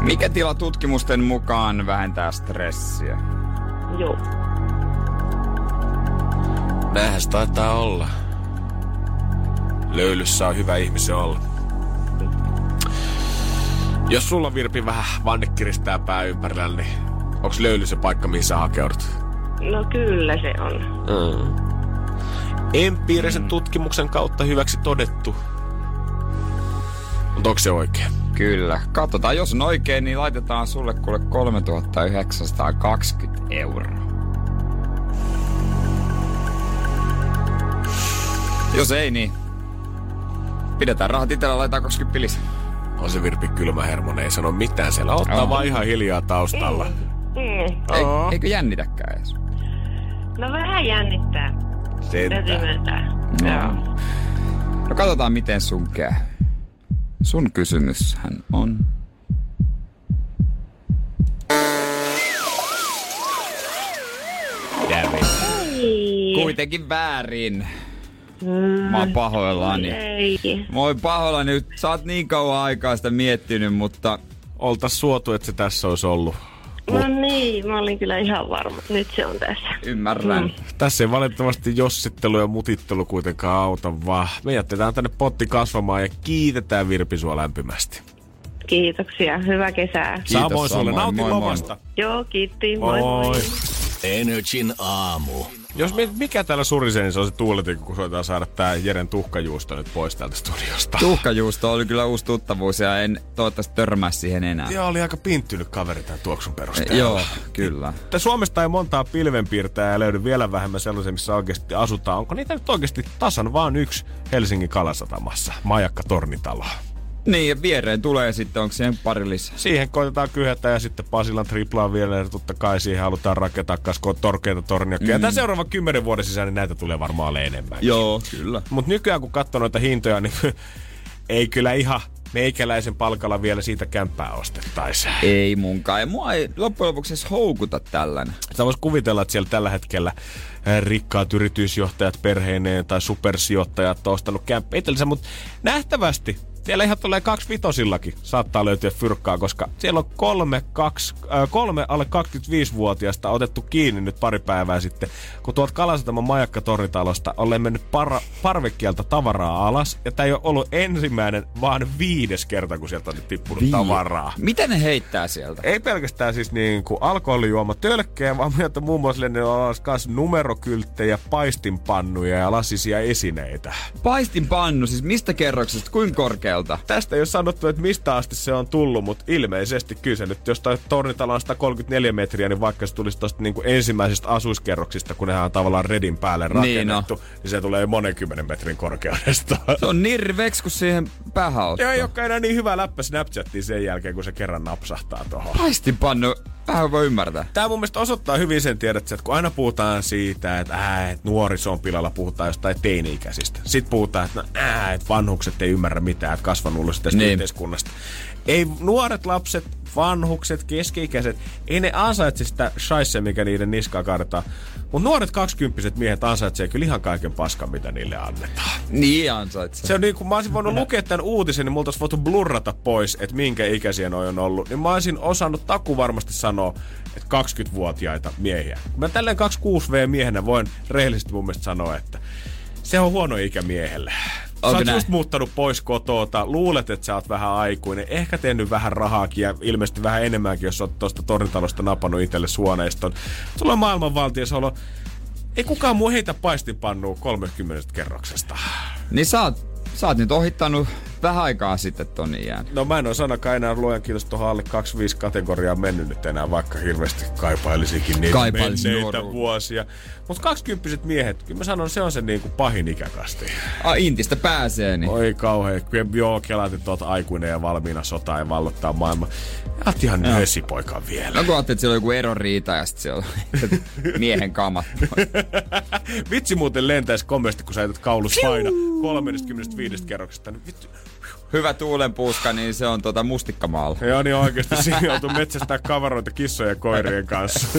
Mikä tila tutkimusten mukaan vähentää stressiä? Joo. Näinhän se taitaa olla. Löylyssä on hyvä ihmisen olla. Jos sulla Virpi vähän vanne kiristää pää ympärillä, niin onks löyly se paikka, mihin sä hakeudut? No kyllä se on. Mm. Empiirisen tutkimuksen kautta hyväksi todettu. Mutta onko se oikein? Kyllä. Katsotaan, jos on oikein, niin laitetaan sulle kuule 3920 euroa. Jos ei, niin pidetään rahat itsellä, laitetaan 20 lisää. On se Virpi kylmä hermonen, ei sano mitään siellä. Ottaa On. vaan ihan hiljaa taustalla. Mm. Ei, Oo. eikö jännitäkään edes? No vähän jännittää. Täytyy Sentään. myöntää. No. Joo. No katsotaan, miten sun käy. Sun kysymyshän on... Jävi. Ei. Kuitenkin väärin. Mä oon pahoillani. Ei. Mä oon pahoillani, nyt sä oot niin kauan aikaa sitä miettinyt, mutta Oltais suotu, että se tässä olisi ollut. No niin, mä olin kyllä ihan varma. Nyt se on tässä. ymmärrän. Mm. Tässä ei valitettavasti jossittelu ja mutittelu kuitenkaan auta, vaan me jätetään tänne potti kasvamaan ja kiitetään Virpi sua lämpimästi. Kiitoksia. Hyvää kesää. Kiitos Samoin sulle, samoin. nauti Moi, moi. lomasta. Joo, kiitti. Moi moi. Moi. Energin aamu. Jos mi- mikä täällä surisee, niin se on se tuuletin, kun koetaan saada tää Jeren tuhkajuusto nyt pois täältä studiosta. Tuhkajuusto oli kyllä uusi tuttavuus ja en toivottavasti törmää siihen enää. Joo, oli aika pinttynyt kaveri tämän tuoksun perusteella. Joo, kyllä. Että Suomesta ei montaa pilvenpiirtäjää löydy vielä vähemmän sellaisia, missä oikeasti asutaan. Onko niitä nyt oikeasti tasan vaan yksi Helsingin Kalasatamassa? Majakka Tornitalo. Niin, ja viereen tulee sitten, onko siihen pari lisää? Siihen koitetaan kyhätä ja sitten Pasilan triplaa vielä. Ja totta kai siihen halutaan rakentaa kaskoa torkeita tornia. Mm. Ja tämän seuraavan kymmenen vuoden sisään niin näitä tulee varmaan olemaan enemmän. Joo, kyllä. Mutta nykyään kun katsoo noita hintoja, niin ei kyllä ihan meikäläisen palkalla vielä siitä kämppää ostettaisi. Ei munkaan. Ja mua ei loppujen lopuksi edes houkuta tällainen. Sä vois kuvitella, että siellä tällä hetkellä eh, rikkaat yritysjohtajat perheineen tai supersijoittajat on ostanut kämppä itsellensä, mutta nähtävästi siellä ihan tulee kaksi vitosillakin saattaa löytyä fyrkkaa, koska siellä on kolme, kaksi, äh, kolme alle 25-vuotiaasta otettu kiinni nyt pari päivää sitten, kun tuolta Kalasataman majakka tornitalosta on mennyt para, parvekkieltä tavaraa alas, ja tämä ei ole ollut ensimmäinen, vaan viides kerta, kun sieltä on nyt tippunut Vii- tavaraa. Mitä ne heittää sieltä? Ei pelkästään siis niin kuin alkoholijuoma tölkkejä, vaan myötä muun muassa ne on alas kas numerokylttejä, paistinpannuja ja lasisia esineitä. Paistin pannu, siis mistä kerroksesta, kuinka korkealta? Tästä ei ole sanottu, että mistä asti se on tullut, mutta ilmeisesti kyllä se nyt, tornitalo on 134 metriä, niin vaikka se tulisi tuosta niin kuin ensimmäisistä asuiskerroksista, kun nehän on tavallaan redin päälle Niin, no. rakennettu, niin, niin se tulee monen kymmenen metrin korkeudesta. Se on nirveks, kun siihen päähän ottaa. Joo, ei olekaan enää niin hyvä läppä Snapchattiin sen jälkeen, kun se kerran napsahtaa tuohon. Paistin vähän voi ymmärtää. Tämä mun mielestä osoittaa hyvin sen tiedät, että kun aina puhutaan siitä, että, ää, että nuoriso on pilalla, puhutaan jostain teini-ikäisistä. Sitten puhutaan, että, no, ää, että vanhukset ei ymmärrä mitään, että kasvanullisesta tästä Niin. yhteiskunnasta. Ei nuoret lapset vanhukset, keski-ikäiset, ei ne ansaitse sitä shaisse, mikä niiden niskaa kaadetaan. Mutta nuoret kaksikymppiset miehet ansaitsee kyllä ihan kaiken paskan, mitä niille annetaan. Niin ansaitsee. Se on niin kuin mä olisin voinut lukea tämän uutisen, niin multa olisi voitu blurrata pois, että minkä ikäisiä noi on ollut. Niin mä olisin osannut taku varmasti sanoa, että 20-vuotiaita miehiä. Mä tälleen 26V miehenä voin rehellisesti mun mielestä sanoa, että se on huono ikä miehelle. Sä Onko oot näin? just muuttanut pois kotoota, luulet, että sä oot vähän aikuinen, ehkä tehnyt vähän rahaakin ja ilmeisesti vähän enemmänkin, jos oot tuosta tornitalosta napannut itselle suoneiston. Sulla on maailmanvaltiosolo. Ei kukaan muu heitä paistipannua 30 kerroksesta. Niin sä oot, sä oot nyt ohittanut vähän aikaa sitten ton iän. No mä en ole sanakaan enää luojan kiitos tuohon alle 25 kategoriaa mennyt nyt enää, vaikka hirveästi kaipailisikin niitä Kaipailisin menneitä vuosia. Mutta 20 miehet, kyllä mä sanon, se on se niinku pahin ikäkasti. Ah, Intistä pääsee, niin. Oi kauhea, kyllä joo, kelaat, että oot aikuinen ja valmiina sotaan ja vallottaa maailma. Ja oot ihan nössipoika vielä. No kun ajattelet, että siellä on joku eroriita ja sitten siellä on miehen kamat. Vitsi muuten lentäisi komeasti, kun sä jätät kaulus paina 35 kerroksesta. Vittu. Hyvä tuulenpuuska, niin se on tota mustikkamaalla. Joo, niin oikeesti siinä joutuu metsästää kavaroita kissojen ja koirien kanssa.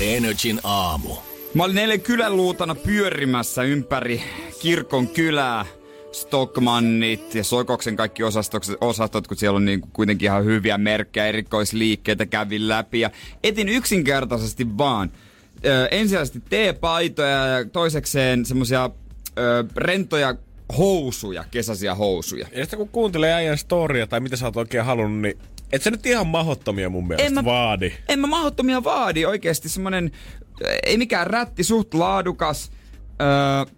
Energin aamu. Mä olin eilen kylän luutana pyörimässä ympäri kirkon kylää. Stockmannit ja Sokoksen kaikki osastot, osastot kun siellä on niin kuin kuitenkin ihan hyviä merkkejä, erikoisliikkeitä kävin läpi ja etin yksinkertaisesti vaan ö, ensisijaisesti teepaitoja ja toisekseen semmosia ö, rentoja housuja, kesäisiä housuja. Ja sitten kun kuuntelee äijän storia tai mitä sä oot oikein halunnut, niin et sä nyt ihan mahottomia mun mielestä En mä- vaadi. En mä mahdottomia vaadi, oikeasti semmonen, ei mikään rätti, suht laadukas. Öö,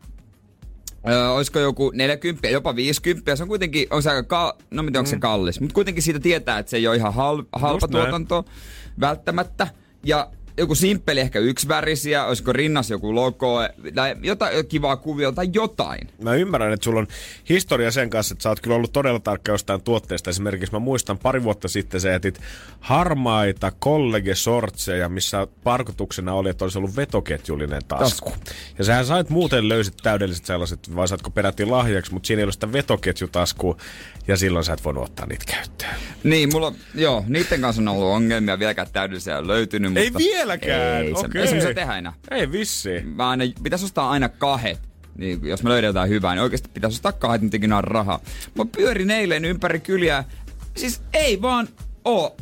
öö, olisiko joku 40, jopa 50, se on kuitenkin, on se aika, ka- no miten onko se kallis, mutta kuitenkin siitä tietää, että se ei ole ihan hal- halpa Just näin. tuotanto välttämättä. Ja joku simppeli, ehkä yksivärisiä, olisiko rinnas joku logo, tai jotain kivaa kuviota tai jotain. Mä ymmärrän, että sulla on historia sen kanssa, että sä oot kyllä ollut todella tarkka jostain tuotteesta. Esimerkiksi mä muistan pari vuotta sitten sä jätit harmaita college-sortseja, missä tarkoituksena oli, että olisi ollut vetoketjullinen tasku. Tasku. Ja sähän sait muuten löysit täydelliset sellaiset, vai saatko peräti lahjaksi, mutta siinä ei ollut sitä vetoketjutaskua, ja silloin sä et voinut ottaa niitä käyttöön. Niin, mulla, joo, niiden kanssa on ollut ongelmia, vieläkään täydellisiä löytynyt. Ei mutta vieläkään? Ei, se, Okei. ei semmoisia tehdä enää. Ei vissi. Mä aina, pitäisi ostaa aina kahdet. Niin, jos mä löydän jotain hyvää, niin oikeasti pitäisi ostaa kahdet, niin tekin on rahaa. Mä pyörin eilen ympäri kyliä. Siis ei vaan oo.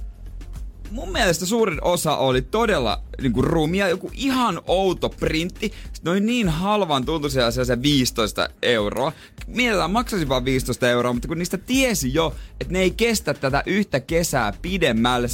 Mun mielestä suurin osa oli todella niinku rumia, joku ihan outo printti. Noin niin halvan tuntuisia se 15 euroa. Mielellään maksaisi vaan 15 euroa, mutta kun niistä tiesi jo, että ne ei kestä tätä yhtä kesää pidemmälle.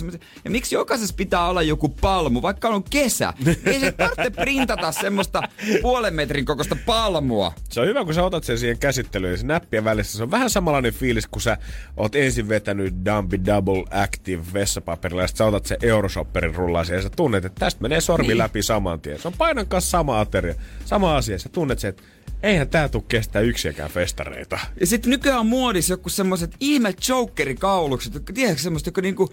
Ja miksi jokaisessa pitää olla joku palmu, vaikka on kesä? Ei se tarvitse printata semmoista puolen metrin kokoista palmua. Se on hyvä, kun sä otat sen siihen käsittelyyn ja se näppien välissä. Se on vähän samanlainen fiilis, kun sä oot ensin vetänyt Dumpy Double Active vessapaperilla ja sit sä otat sen Euroshopperin rullaasi ja sä tunnet, että tästä menee sormi niin. läpi saman tien. Se on painan kanssa sama ateria, sama asia. Sä tunnet sen, että eihän tää tuu kestää yksiäkään festareita. Ja sitten nykyään on muodissa joku semmoset ihme jokerikaulukset, jotka tiedätkö semmoista, jotka niinku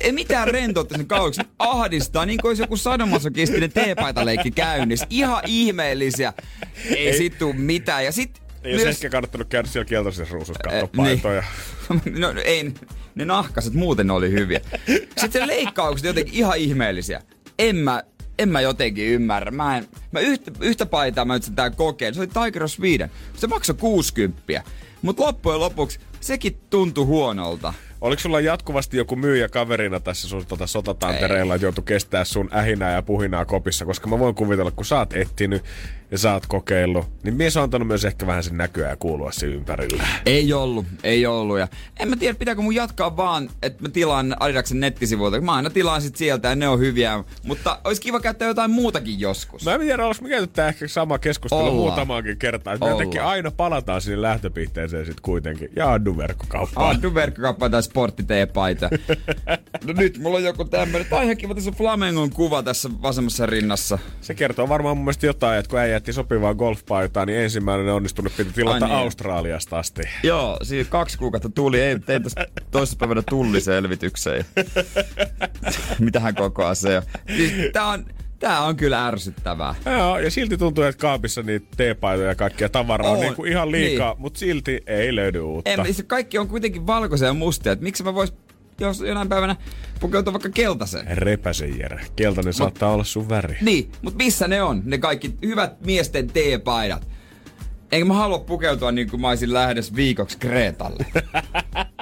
ei mitään rentoutta sen kauluksen ahdistaa, niin kuin olisi joku sadomasokistinen teepaitaleikki käynnissä. Ihan ihmeellisiä. Ei, ei. sit tuu mitään. Ja sit Ei myös... ehkä kannattanut käydä siellä kieltoisessa ruusussa katsoa niin. paitoja. no no ei, ne nahkaset muuten oli hyviä. Sitten se leikkaukset jotenkin ihan ihmeellisiä. En mä, en mä jotenkin ymmärrä. Mä, en, mä yhtä, yhtä paitaa mä nyt tää kokeen. Se oli Tiger of Sweden. Se maksoi 60. Mutta loppujen lopuksi sekin tuntui huonolta. Oliko sulla jatkuvasti joku myyjä kaverina tässä sun tota, sotatantereilla, että joutui kestää sun ähinää ja puhinaa kopissa? Koska mä voin kuvitella, kun sä oot etsinyt ja sä oot kokeillut, niin mies on antanut myös ehkä vähän sen näkyä ja kuulua siinä ympärillä. Ei ollut, ei ollut. Ja en mä tiedä, pitääkö mun jatkaa vaan, että mä tilaan Adidaksen nettisivuilta. Mä aina tilaan sit sieltä ja ne on hyviä. Mutta olisi kiva käyttää jotain muutakin joskus. Mä en tiedä, olis me ehkä sama keskustelu Ollaan. muutamaankin kertaa. että Me jotenkin aina palataan sinne lähtöpisteeseen sit kuitenkin. Ja Addu verkkokauppaan. Addu verkkokauppa tai sporttiteepaita. No nyt mulla on joku tämmönen. Tää on ihan kiva tässä Flamengon kuva tässä vasemmassa rinnassa. Se kertoo varmaan mun mielestä jotain, että kun äijä jätti sopivaa golfpaitaa, niin ensimmäinen onnistunut piti tilata Ai niin. Australiasta asti. Joo, siinä kaksi kuukautta tuli. Ei, tein tässä toisessa päivänä tulliselvitykseen. Mitähän kokoa se. Siis tää on, tää on kyllä ärsyttävää. Joo, ja silti tuntuu, että kaapissa niitä teepaitoja ja kaikkia tavaraa on, On, niin kuin ihan liikaa, niin. mutta silti ei löydy uutta. En, se kaikki on kuitenkin valkoisia ja mustia. Et miksi mä vois jos jonain päivänä pukeutua vaikka keltaiseen. Repäsen Jere. Keltainen saattaa olla sun väri. Niin, mutta missä ne on, ne kaikki hyvät miesten teepaidat? Enkä mä halua pukeutua niin kuin mä olisin lähdössä viikoksi Kreetalle.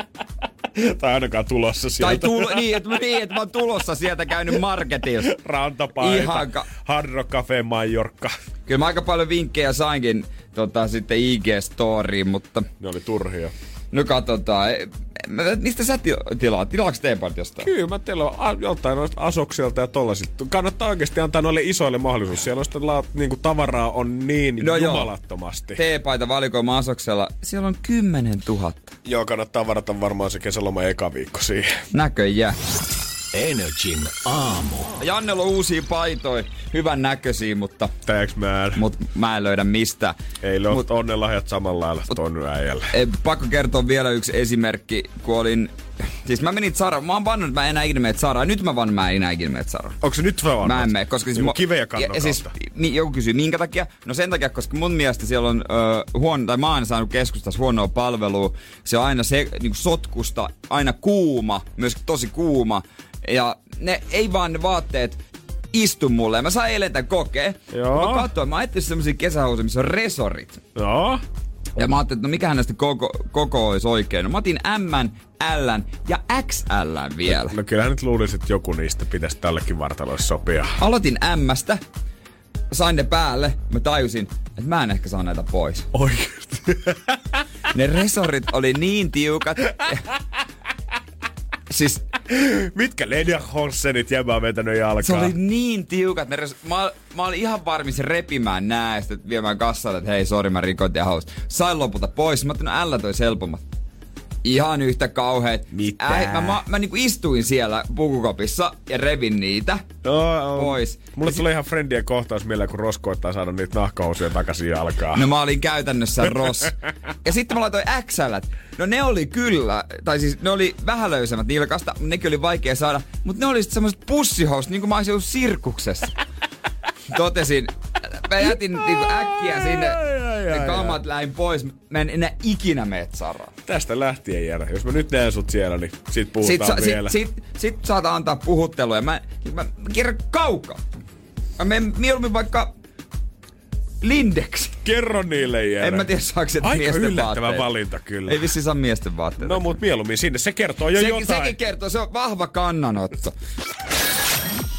tai ainakaan tulossa sieltä. Tai tulo, niin, että, niin, että mä oon tulossa sieltä käynyt marketissa. Rantapaita, Ihan ka- Hard Rock Cafe Majorka. Kyllä mä aika paljon vinkkejä sainkin tota, sitten IG-storiin, mutta Ne oli turhia. No katsotaan. Mistä sä ti- tilaat? Tilaatko teepaidat jostain? Kyllä mä on a- joltain noista asoksilta ja tollasit. Kannattaa oikeasti antaa noille isoille mahdollisuus. Siellä noista la- niinku tavaraa on niin No jumalattomasti. Teepaita valikoima Asoksella. Siellä on 10 000. Joo, kannattaa varata varmaan se kesäloma eka viikko siihen. Näköjään. Energin aamu. Jannella on uusia paitoja. Hyvän näköisiä, mutta, Thanks man. mutta mä en löydä mistä. Ei ole Mut- onnenlahjat samalla lailla ton äijälle. Pakko kertoa vielä yksi esimerkki, kun olin... Siis mä menin Zara, mä oon vannut, että mä en enää ikinä mene Zaraan. Nyt mä vannon, mä en enää ikinä mene Zaraan. Onko se nyt vaan? Mä en mene, koska siis... Kiven ja kannon ja, siis, mi, joku kysyy, minkä takia? No sen takia, koska mun mielestä siellä on ö, huono, tai mä oon saanut keskustassa huonoa palvelua. Se on aina se, niin sotkusta, aina kuuma, myös tosi kuuma. Ja ne ei vaan ne vaatteet istu mulle. Mä sain eilen tämän kokea. Joo. Mä katsoin, mä ajattelin semmosia kesähousuja, missä on resorit. Joo. Ja mä ajattelin, että no mikähän näistä koko, koko olisi oikein. No mä otin M, L ja XL vielä. No kyllähän nyt luulisin, että joku niistä pitäisi tällekin vartaloille sopia. Aloitin Mstä, sain ne päälle, mä tajusin, että mä en ehkä saa näitä pois. Oikeesti. Ne resorit oli niin tiukat. siis Mitkä Lenia Hossenit jäbä on vetänyt jalkaa? se oli niin tiukat. Res... mä, mä olin ihan varmis repimään sitten viemään kassalle, että hei, sori, mä rikoin ja haus. Sain lopulta pois. Mä no L toi helpommat. Ihan yhtä kauheet. Mitä? Äi, mä, mä, mä niinku istuin siellä pukukopissa ja revin niitä. No, Pois. Mulle tulee ihan friendien kohtaus mieleen, kun Rosko koittaa saada niitä nahkahousuja takaisin jalkaan. No mä olin käytännössä Ross. Ja sitten mä laitoin XL. No ne oli kyllä, tai siis ne oli vähän löysemmät nilkasta, nekin oli vaikea saada. Mutta ne oli sitten semmoiset pussihousut, niin kuin mä olisin ollut sirkuksessa. Totesin, mä jätin niinku äkkiä sinne ne kamat lähin pois. Mä en enää ikinä mene Zaraan. Tästä lähtien Jere. Jos mä nyt näen sut siellä, niin sit Sit, puhutaan sa, vielä. sit, sit, sit saat antaa puhuttelua ja mä, mä, mä kierrän kaukaa. Mä menen mieluummin vaikka Lindeksi. Kerro niille Jere. En mä tiedä saako se Aika miesten yllättävä vaatteita. valinta kyllä. Ei vissi saa miesten vaatteita. No mut mieluummin sinne. Se kertoo jo Se, jotain. sekin kertoo, se on vahva kannanotto.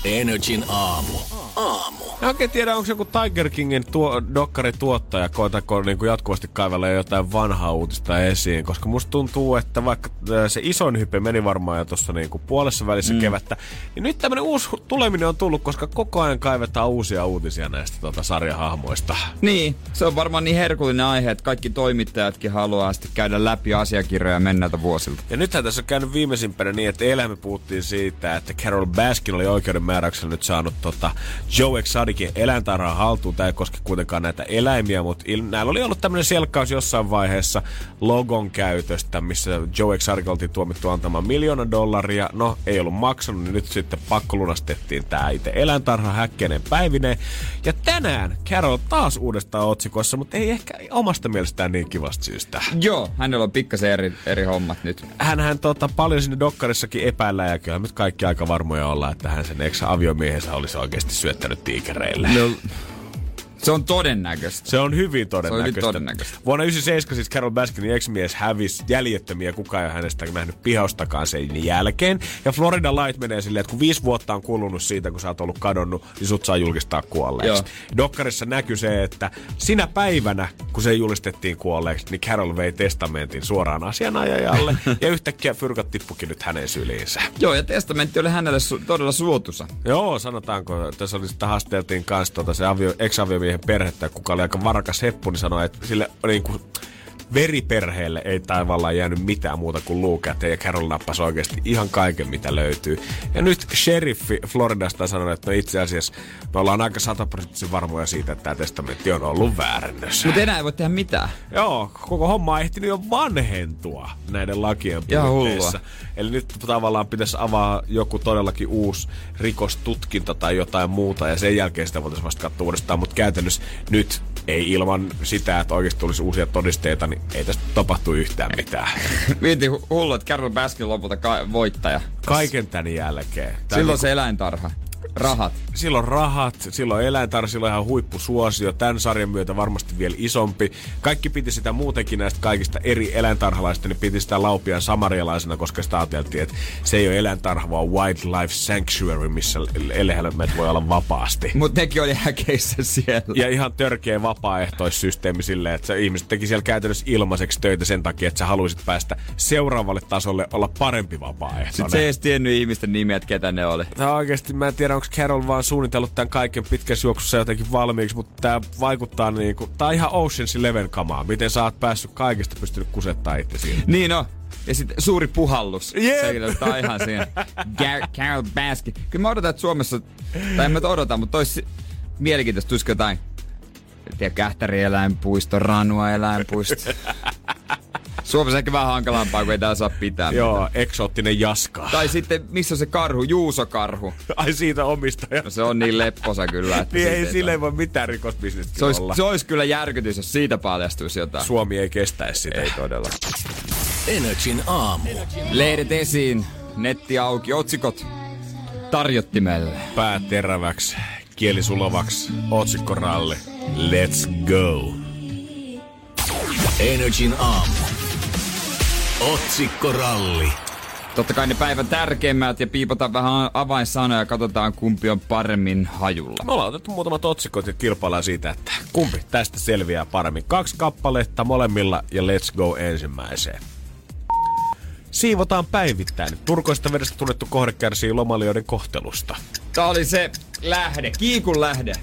Energin aamu. Aamu. Mä oikein tiedä, onko se joku Tiger Kingin tuo, dokkarituottaja, koetako niin jatkuvasti kaivella jotain vanhaa uutista esiin, koska musta tuntuu, että vaikka äh, se isoin hype meni varmaan jo tuossa niin puolessa välissä mm. kevättä, niin nyt tämmönen uusi tuleminen on tullut, koska koko ajan kaivetaan uusia uutisia näistä tota, sarjahahmoista. Niin, se on varmaan niin herkullinen aihe, että kaikki toimittajatkin haluaa sitten käydä läpi asiakirjoja mennältä vuosilta. Ja nythän tässä on käynyt viimeisimpänä niin, että eilähän me puhuttiin siitä, että Carol Baskin oli oikeuden määräyksellä nyt saanut tota Joe Exoticin eläintarhaa haltuun. Tämä ei koske kuitenkaan näitä eläimiä, mutta il- näillä oli ollut tämmöinen selkkaus jossain vaiheessa logon käytöstä, missä Joe Exotic oltiin tuomittu antamaan miljoona dollaria. No, ei ollut maksanut, niin nyt sitten pakkolunastettiin tämä itse eläintarha häkkeinen päivineen. Ja tänään Carol taas uudestaan otsikossa, mutta ei ehkä omasta mielestään niin kivasta syystä. Joo, hänellä on pikkasen eri, eri hommat nyt. hän, hän tota, paljon sinne dokkarissakin epäillään ja kyllä nyt kaikki aika varmoja olla, että hän sen ex-aviomiehensä olisi oikeasti syöttänyt tiikereille. No, se on todennäköistä. Se on hyvin todennäköistä. hyvin todennäköistä. Vuonna 1997 siis Carol Baskinin ex-mies hävisi jäljettömiä, kukaan ei ole hänestä nähnyt pihaustakaan sen jälkeen. Ja Florida Light menee silleen, että kun viisi vuotta on kulunut siitä, kun sä oot ollut kadonnut, niin sut saa julkistaa kuolleeksi. Joo. Dokkarissa näkyy se, että sinä päivänä, kun se julistettiin kuolleeksi, niin Carol vei testamentin suoraan asianajajalle ja yhtäkkiä fyrkat tippukin nyt hänen syliinsä. Joo, ja testamentti oli hänelle su- todella suotusa. Joo, sanotaanko, tässä oli sitten haasteltiin kanssa tota se avio, ex-aviomiehen perhettä, kuka oli aika varakas heppu, niin sanoi, että sille niin kuin, veriperheelle ei tavallaan jäänyt mitään muuta kuin luu käteen ja Carol nappasi oikeasti ihan kaiken, mitä löytyy. Ja nyt sheriffi Floridasta sanoi, että no itse asiassa me ollaan aika sataprosenttisen varmoja siitä, että tämä testamentti on ollut väärennössä. Mutta enää ei voi tehdä mitään. Joo, koko homma on ehtinyt jo vanhentua näiden lakien puitteissa. Eli nyt tavallaan pitäisi avaa joku todellakin uusi rikostutkinta tai jotain muuta, ja sen jälkeen sitä voitaisiin vasta katsoa uudestaan, mutta käytännössä nyt ei ilman sitä, että oikeasti tulisi uusia todisteita, niin ei tästä tapahtu yhtään mitään. Mieti hu- hullu, että Carol Baskin lopulta ka- voittaja. Kaiken tämän jälkeen. Tää Silloin niinku- se eläintarha. Rahat. silloin rahat, silloin eläintar, silloin ihan huippusuosio, tämän sarjan myötä varmasti vielä isompi. Kaikki piti sitä muutenkin näistä kaikista eri eläintarhalaisista, niin piti sitä laupian samarialaisena, koska sitä ajateltiin, että se ei ole eläintarha, vaan wildlife sanctuary, missä elehelmet voi olla vapaasti. Mutta nekin oli häkeissä siellä. Ja ihan törkeä vapaaehtoissysteemi silleen, että se ihmiset teki siellä käytännössä ilmaiseksi töitä sen takia, että sä haluaisit päästä seuraavalle tasolle olla parempi vapaaehtoinen. Sitten se ei edes tiennyt ihmisten nimiä, että ketä ne oli. Tää oikeesti, mä en tiedä, onko Carol vaan suunnitellut tämän kaiken pitkässä juoksussa jotenkin valmiiksi, mutta tää vaikuttaa niinku, tää on ihan Ocean's Eleven kamaa. Miten sä oot päässyt kaikesta pystynyt kusettaa itse siinä. Niin no. Ja sitten suuri puhallus. Jep. Sekin on ihan siinä. Gar- Carol Baskin. Kyllä mä odotan, että Suomessa, tai en mä odota, mutta olisi mielenkiintoista, tulisiko jotain, tiedä, Kähtäri-eläinpuisto, Ranua-eläinpuisto. Suomessa ehkä vähän hankalampaa, kun ei tää saa pitää. Joo, mitään. eksoottinen jaska. Tai sitten, missä se karhu? Juuso-karhu. Ai siitä omistaja. No se on niin lepposa kyllä, että Niin ei sille ei voi mitään rikosbisnestä se olisi, olla. se olisi kyllä järkytys, jos siitä paljastuisi jotain. Suomi ei kestäisi sitä. Ei todella. Energin aamu. Lehdet esiin, netti auki, otsikot tarjottimelle. Pää teräväksi, kieli sulavaksi, otsikkoralli. Let's go. Energin aamu. Otsikkoralli. Totta kai ne päivän tärkeimmät ja piipotaan vähän avainsanoja ja katsotaan kumpi on paremmin hajulla. Me ollaan otettu muutamat otsikot ja kilpaillaan siitä, että kumpi tästä selviää paremmin. Kaksi kappaletta molemmilla ja let's go ensimmäiseen. Siivotaan päivittäin. Turkoista vedestä tunnettu kohde kärsii lomalijoiden kohtelusta. Tää oli se lähde, kiikun lähde.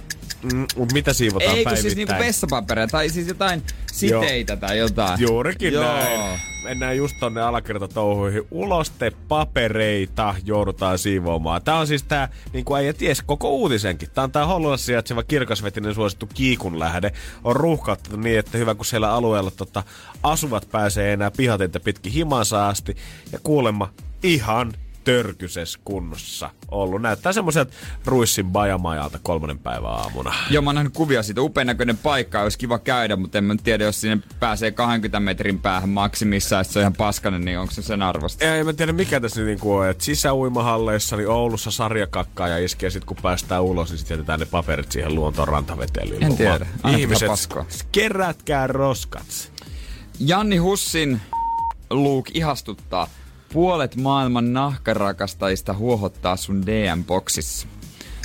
Mm, mut mitä siivotaan Eikö päivittäin? siis niinku vessapaperia tai siis jotain siteitä tai jotain? Juurikin Joo. näin. Mennään just tonne alakertatouhuihin. Uloste papereita joudutaan siivoamaan. Tää on siis tää, niin kuin äijä ties, koko uutisenkin. Tää on tää Hollolassa sijaitseva kirkasvetinen suosittu kiikun lähde. On ruuhkattu niin, että hyvä kun siellä alueella tota, asuvat pääsee enää pihatinta pitkin himansa asti. Ja kuulemma ihan törkyses kunnossa ollut. Näyttää semmoiselta Ruissin bajamajalta kolmannen päivän aamuna. Joo, mä oon nähnyt kuvia siitä. Upean näköinen paikka, olisi kiva käydä, mutta en mä tiedä, jos sinne pääsee 20 metrin päähän maksimissaan, että se on ihan paskanen, niin onko se sen arvosta? En mä tiedä mikä tässä niinku on, että sisäuimahalleissa niin Oulussa sarjakakkaa ja iskee sit kun päästään ulos, niin sit jätetään ne paperit siihen luontoon rantaveteen En tiedä. Aina Ihmiset, kerätkää roskat. Janni Hussin Luke ihastuttaa. Puolet maailman nahkarakastajista huohottaa sun DM-boksissa.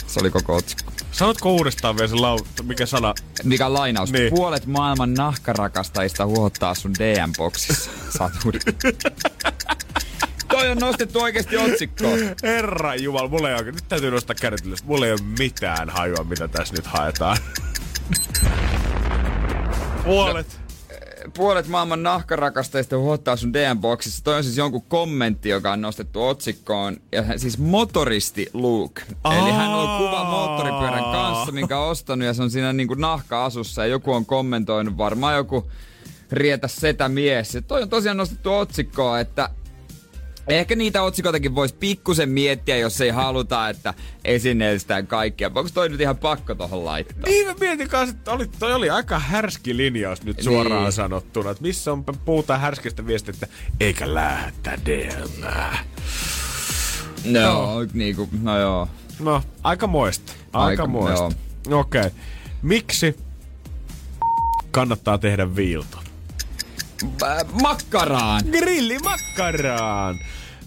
Se oli koko otsikko. Sanotko uudestaan vielä se lau... mikä sana? Mikä on lainaus? Niin. Puolet maailman nahkarakastajista huohottaa sun DM-boksissa. Saat. Toi on nostettu oikeasti otsikkoon. Herra Jumala, mulla ei oikein... Nyt täytyy nostaa kädet ylös. Mulla ei ole mitään hajua, mitä tässä nyt haetaan. Puolet. Puolet maailman nahkarakastajista huottaa sun DM-boksissa. Toi on siis jonkun kommentti, joka on nostettu otsikkoon. Ja hän- siis motoristi Luke. Eli hän on kuva moottoripyörän kanssa, minkä on ostanut ja se on siinä niinku nahka-asussa. Ja joku on kommentoinut, varmaan joku rietä setä mies. Ja toi on tosiaan nostettu otsikkoon, että Ehkä niitä otsikoitakin voisi pikkusen miettiä, jos ei haluta, että esineellistetään kaikkia. Onko toi nyt ihan pakko tohon laittaa? Niin mä mietin kanssa, että oli, toi oli aika härski linjaus nyt suoraan Niin. sanottuna. Että missä on, puhutaan härskistä viestistä, eikä lähetä DMää. No, niinku, no joo. No, aika moista. Aika, Aika- moista. Okei. Okay. Miksi kannattaa tehdä viilto? Äh, makkaraan! Grillimakkaraan!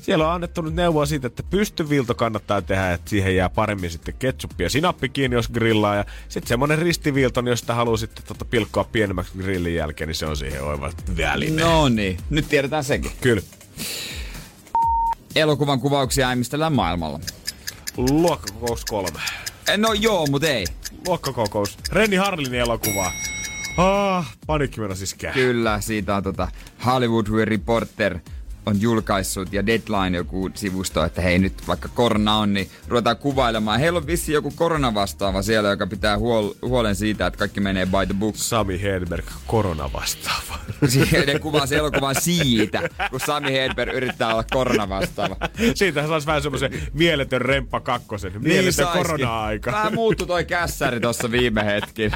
Siellä on annettu nyt neuvoa siitä, että pystyvilto kannattaa tehdä, että siihen jää paremmin sitten ketsuppi ja sinappi kiinni, jos grillaa. Ja sitten semmonen ristivilto, niin jos sitä haluaa sitten tota pilkkoa pienemmäksi grillin jälkeen, niin se on siihen oiva väline. No niin, nyt tiedetään sekin. Kyllä. Elokuvan kuvauksia äimistellään maailmalla. Luokkakokous kolme. Eh, No joo, mut ei. Luokkakokous. Renni Harlin elokuva. Ah, panikki siis. Kyllä, siitä on tota Hollywood Reporter on julkaissut ja Deadline joku sivusto, että hei nyt vaikka korona on, niin ruvetaan kuvailemaan. Heillä on vissi joku koronavastaava siellä, joka pitää huol- huolen siitä, että kaikki menee by the book. Sami Hedberg, korona vastaava. Ne kuvaa se elokuvan siitä, kun Sami Hedberg yrittää olla koronavastaava. Siitä saisi vähän semmoisen mieletön remppa kakkosen. Mieletön saiskin. korona-aika. Vähän muuttui toi kässäri tossa viime hetkin.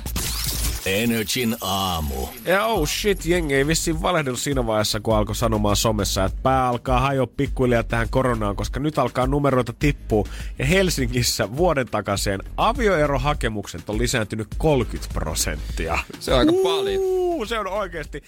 Energin aamu. Ja oh shit, jengi ei vissiin valehdellut siinä vaiheessa, kun alkoi sanomaan somessa, että pää alkaa hajoa pikkuhiljaa tähän koronaan, koska nyt alkaa numeroita tippua. Ja Helsingissä vuoden takaisin avioerohakemukset on lisääntynyt 30 prosenttia. Se on aika paljon. Uuu, se on oikeasti.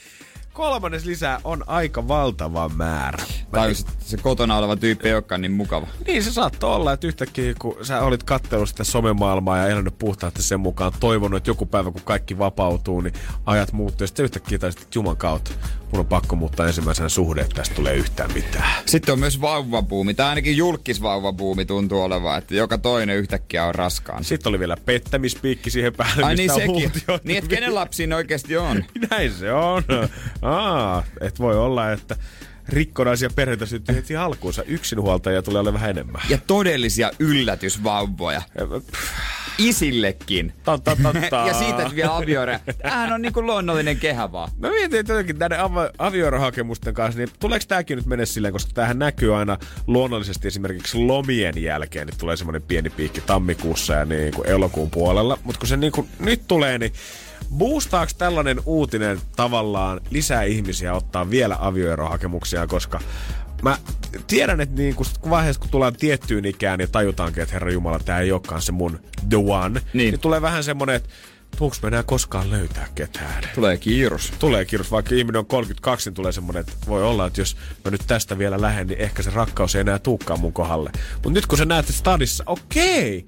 Kolmannes lisää on aika valtava määrä. Tai se, se kotona oleva tyyppi ei olekaan niin mukava. Niin se saattoi olla, että yhtäkkiä kun sä olit katsellut sitä somemaailmaa ja elänyt puhtaasti sen mukaan, toivonut, että joku päivä kun kaikki vapautuu, niin ajat muuttuu. Ja sitten yhtäkkiä taisit, että juman kautta, mun on pakko muuttaa ensimmäisenä suhde, että tästä tulee yhtään mitään. Sitten on myös vauvabuumi, tai ainakin julkisvauvabuumi tuntuu olevan, että joka toinen yhtäkkiä on raskaan. Sitten oli vielä pettämispiikki siihen päälle, Ai niin mistä sekin. huuti jo- Niin, että kenen lapsi siinä oikeasti on? Näin se on. Aa, et voi olla, että rikkonaisia perheitä syntyy heti alkuunsa. Yksinhuoltajia tulee olemaan vähän enemmän. Ja todellisia yllätysvauvoja. Isillekin. Totta, totta. ja siitä että vielä avioire. Tämähän on niinku luonnollinen kehä vaan. Mä mietin, että jotenkin näiden av- kanssa, niin tuleeko tämäkin nyt mennä silleen, koska tämähän näkyy aina luonnollisesti esimerkiksi lomien jälkeen, niin tulee semmoinen pieni piikki tammikuussa ja niin kuin elokuun puolella. Mutta kun se niin kuin nyt tulee, niin boostaako tällainen uutinen tavallaan lisää ihmisiä ottaa vielä avioerohakemuksia, koska mä tiedän, että niin kun vaiheessa, kun tullaan tiettyyn ikään, niin tajutaankin, että herra Jumala, tämä ei olekaan se mun the one, niin, niin tulee vähän semmoinen, että tuuks me enää koskaan löytää ketään. Tulee kiirus. Tulee kirjoitus, vaikka ihminen on 32, niin tulee semmoinen, että voi olla, että jos mä nyt tästä vielä lähden, niin ehkä se rakkaus ei enää tuukkaan mun kohdalle. Mutta nyt kun sä näet stadissa, okei,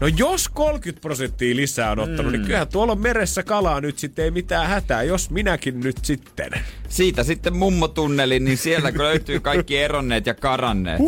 No jos 30 prosenttia lisää on ottanut, mm. niin kyllähän tuolla on meressä kalaa nyt sitten, ei mitään hätää, jos minäkin nyt sitten. Siitä sitten mummotunneli, niin siellä kun löytyy kaikki eronneet ja karanneet.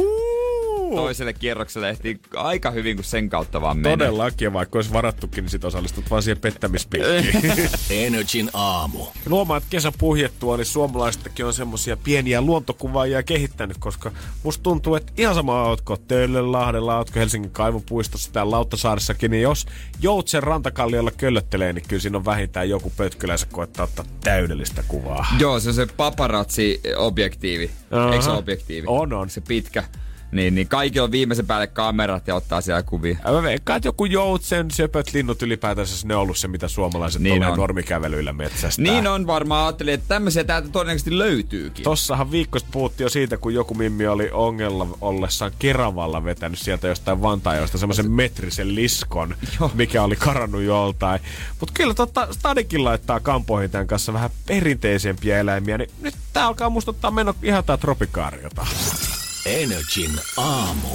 Toiselle kierrokselle ehtii aika hyvin, kun sen kautta vaan menee. Todellakin, vaikka olisi varattukin, niin sit osallistut vaan siihen pettämispiikkiin. Energin aamu. Luomaan, että kesä puhjettua, niin suomalaisetkin on semmosia pieniä luontokuvaajia kehittänyt, koska musta tuntuu, että ihan sama ootko Töölönlahdella, ootko Helsingin kaivopuistossa tai Lauttasaaressakin, niin jos Joutsen rantakalliolla köllöttelee, niin kyllä siinä on vähintään joku pötkylänsä koettaa ottaa täydellistä kuvaa. Joo, se on se paparazzi-objektiivi. Eikö se objektiivi? On, on. Se pitkä. Niin, niin kaikki on viimeisen päälle kamerat ja ottaa siellä kuvia. Mä veikkaan, että joku joutsen, söpöt, linnut ylipäätänsä, ne on ollut se, mitä suomalaiset Niin on. normikävelyillä metsästä. Niin on varmaan, ajattelin, että tämmöisiä täältä todennäköisesti löytyykin. Tossahan viikkosta puhuttiin jo siitä, kun joku mimmi oli ongella ollessaan Keravalla vetänyt sieltä jostain Vantaajoista semmoisen metrisen liskon, Joo. mikä oli karannut joltain. Mutta kyllä tota, Stadikin laittaa kampoihin tämän kanssa vähän perinteisempiä eläimiä, niin nyt tää alkaa muistuttaa mennä ihan tää tropikaariota. Energin aamu.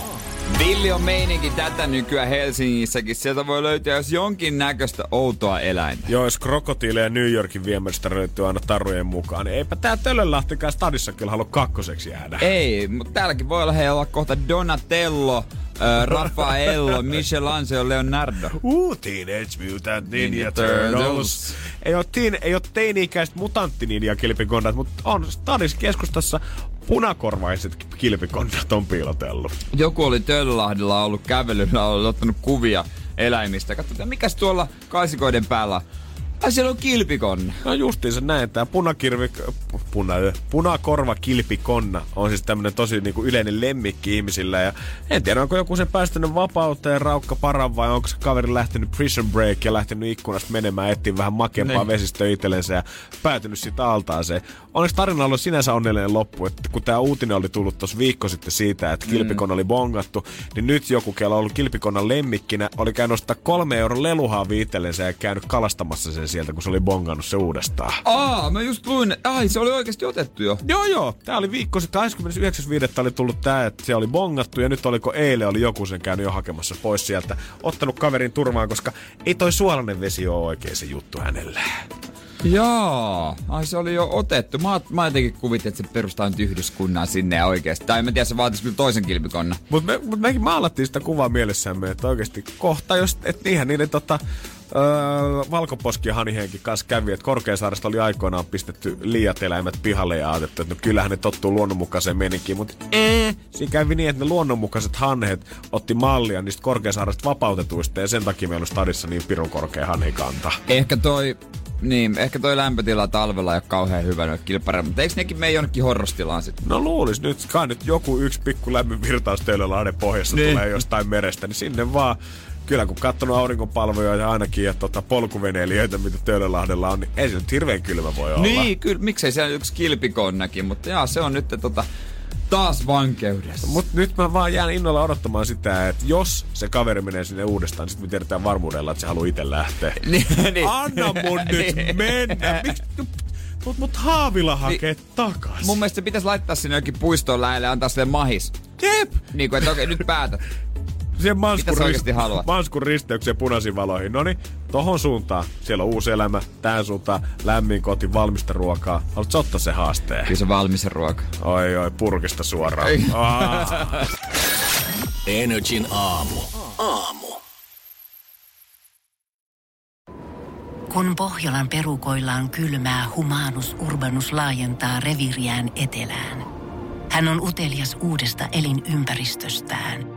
Villi on meininki tätä nykyään Helsingissäkin. Sieltä voi löytyä jos jonkin näköistä outoa eläintä. Joo, jos krokotiileja New Yorkin viemästä löytyy aina tarujen mukaan, niin eipä tää Tölönlahtikaan stadissa kyllä halua kakkoseksi jäädä. Ei, mutta täälläkin voi olla, hei, olla kohta Donatello, äh, Raffaello, Michelangelo, Leonardo. Uu, Teenage Mutant Ninja Ninja Turtles. Turtles. Ei ole, teen, ei ole teini-ikäiset mutanttininja kilpikonnat, mutta on Stadis keskustassa punakorvaiset kilpikonnat on piilotellut. Joku oli Töölölahdella ollut kävelyllä, oli ottanut kuvia eläimistä. Katsotaan, mikäs tuolla kaisikoiden päällä. Ai siellä on kilpikonna. No justiinsa näin, tää punakirvi, puna, punakorva kilpikonna on siis tämmönen tosi niinku yleinen lemmikki ihmisillä. Ja en tiedä, onko joku sen päästänyt vapauteen raukka paran vai onko se kaveri lähtenyt prison break ja lähtenyt ikkunasta menemään etsiä vähän makeampaa Niin. vesistöä itsellensä ja päätynyt siitä altaaseen. Onneksi tarina on sinänsä onnellinen loppu, että kun tämä uutinen oli tullut tuossa viikko sitten siitä, että kilpikonna oli bongattu, niin nyt joku, kello on ollut kilpikonnan lemmikkinä, oli käynyt ostaa kolme euron leluhaavi itsellensä ja käynyt kalastamassa sen sieltä, kun se oli bongannut se uudestaan. Aa, mä just luin, ai se oli oikeasti otettu jo. Joo, joo. Tää oli viikko sitten, 29.5. oli tullut tää, että se oli bongattu ja nyt oliko eilen oli joku sen käynyt jo hakemassa pois sieltä. Ottanut kaverin turvaan, koska ei toi suolainen vesi ole oikein se juttu hänelle. Joo, ai se oli jo otettu. Mä, mä jotenkin kuvittelin, että se perustaa nyt yhdyskunnan sinne ja oikeasti. Tai mä tiedä, se vaatisi kyllä toisen kilpikonna. Mutta me, mut mekin maalattiin sitä kuvaa mielessämme, että oikeasti kohta, jos, et niinhän niiden tota, öö, valkoposki ja hanihenki kanssa kävi, että Korkeasaaresta oli aikoinaan pistetty liiat eläimet pihalle ja ajateltu, että no kyllähän ne tottuu luonnonmukaiseen meninkiin, mutta ee, siinä kävi niin, että ne luonnonmukaiset hanhet otti mallia niistä Korkeasaaresta vapautetuista ja sen takia meillä on stadissa niin pirun korkea hanhikanta. Ehkä toi, niin, ehkä toi lämpötila talvella ei ole kauhean hyvä noille kilpareille, mutta eikö nekin mene jonnekin horrostilaan sitten? No luulis nyt, kai nyt joku yksi pikku lämmin virtaus Töölölahden pohjassa Niin. niin. tulee jostain merestä, niin sinne vaan kyllä kun katsonut aurinkopalveluja ja ainakin ja tota, polkuveneilijöitä, mitä Töölölahdella on, niin ei se nyt hirveän kylmä voi olla. Niin, kyllä, miksei siellä yksi kilpikonnäkin, mutta jaa, se on nyt tota, taas vankeudessa. Mutta nyt mä vaan jään innolla odottamaan sitä, että jos se kaveri menee sinne uudestaan, niin sitten me tiedetään varmuudella, että se haluaa itse lähteä. niin, niin. Anna mun nyt Niin. mennä! Miksi mut, mut haavilla hakee niin, takas? Mun mielestä se pitäisi laittaa sinne jokin puistoon lähelle ja antaa sille mahis. Jep! Niin kuin, että okei, nyt päätät. Siihen Manskun, haluat? Manskun risteykseen punaisiin valoihin. No niin, tohon suuntaan. Siellä on uusi elämä. Tähän suuntaan lämmin koti, valmista ruokaa. Haluatko ottaa se haasteen? Kyllä se valmis ruoka. Oi oi, purkista suoraan. Energin aamu. Aamu. Kun Pohjolan perukoillaan kylmää, humanus urbanus laajentaa reviriään etelään. Hän on utelias uudesta elinympäristöstään.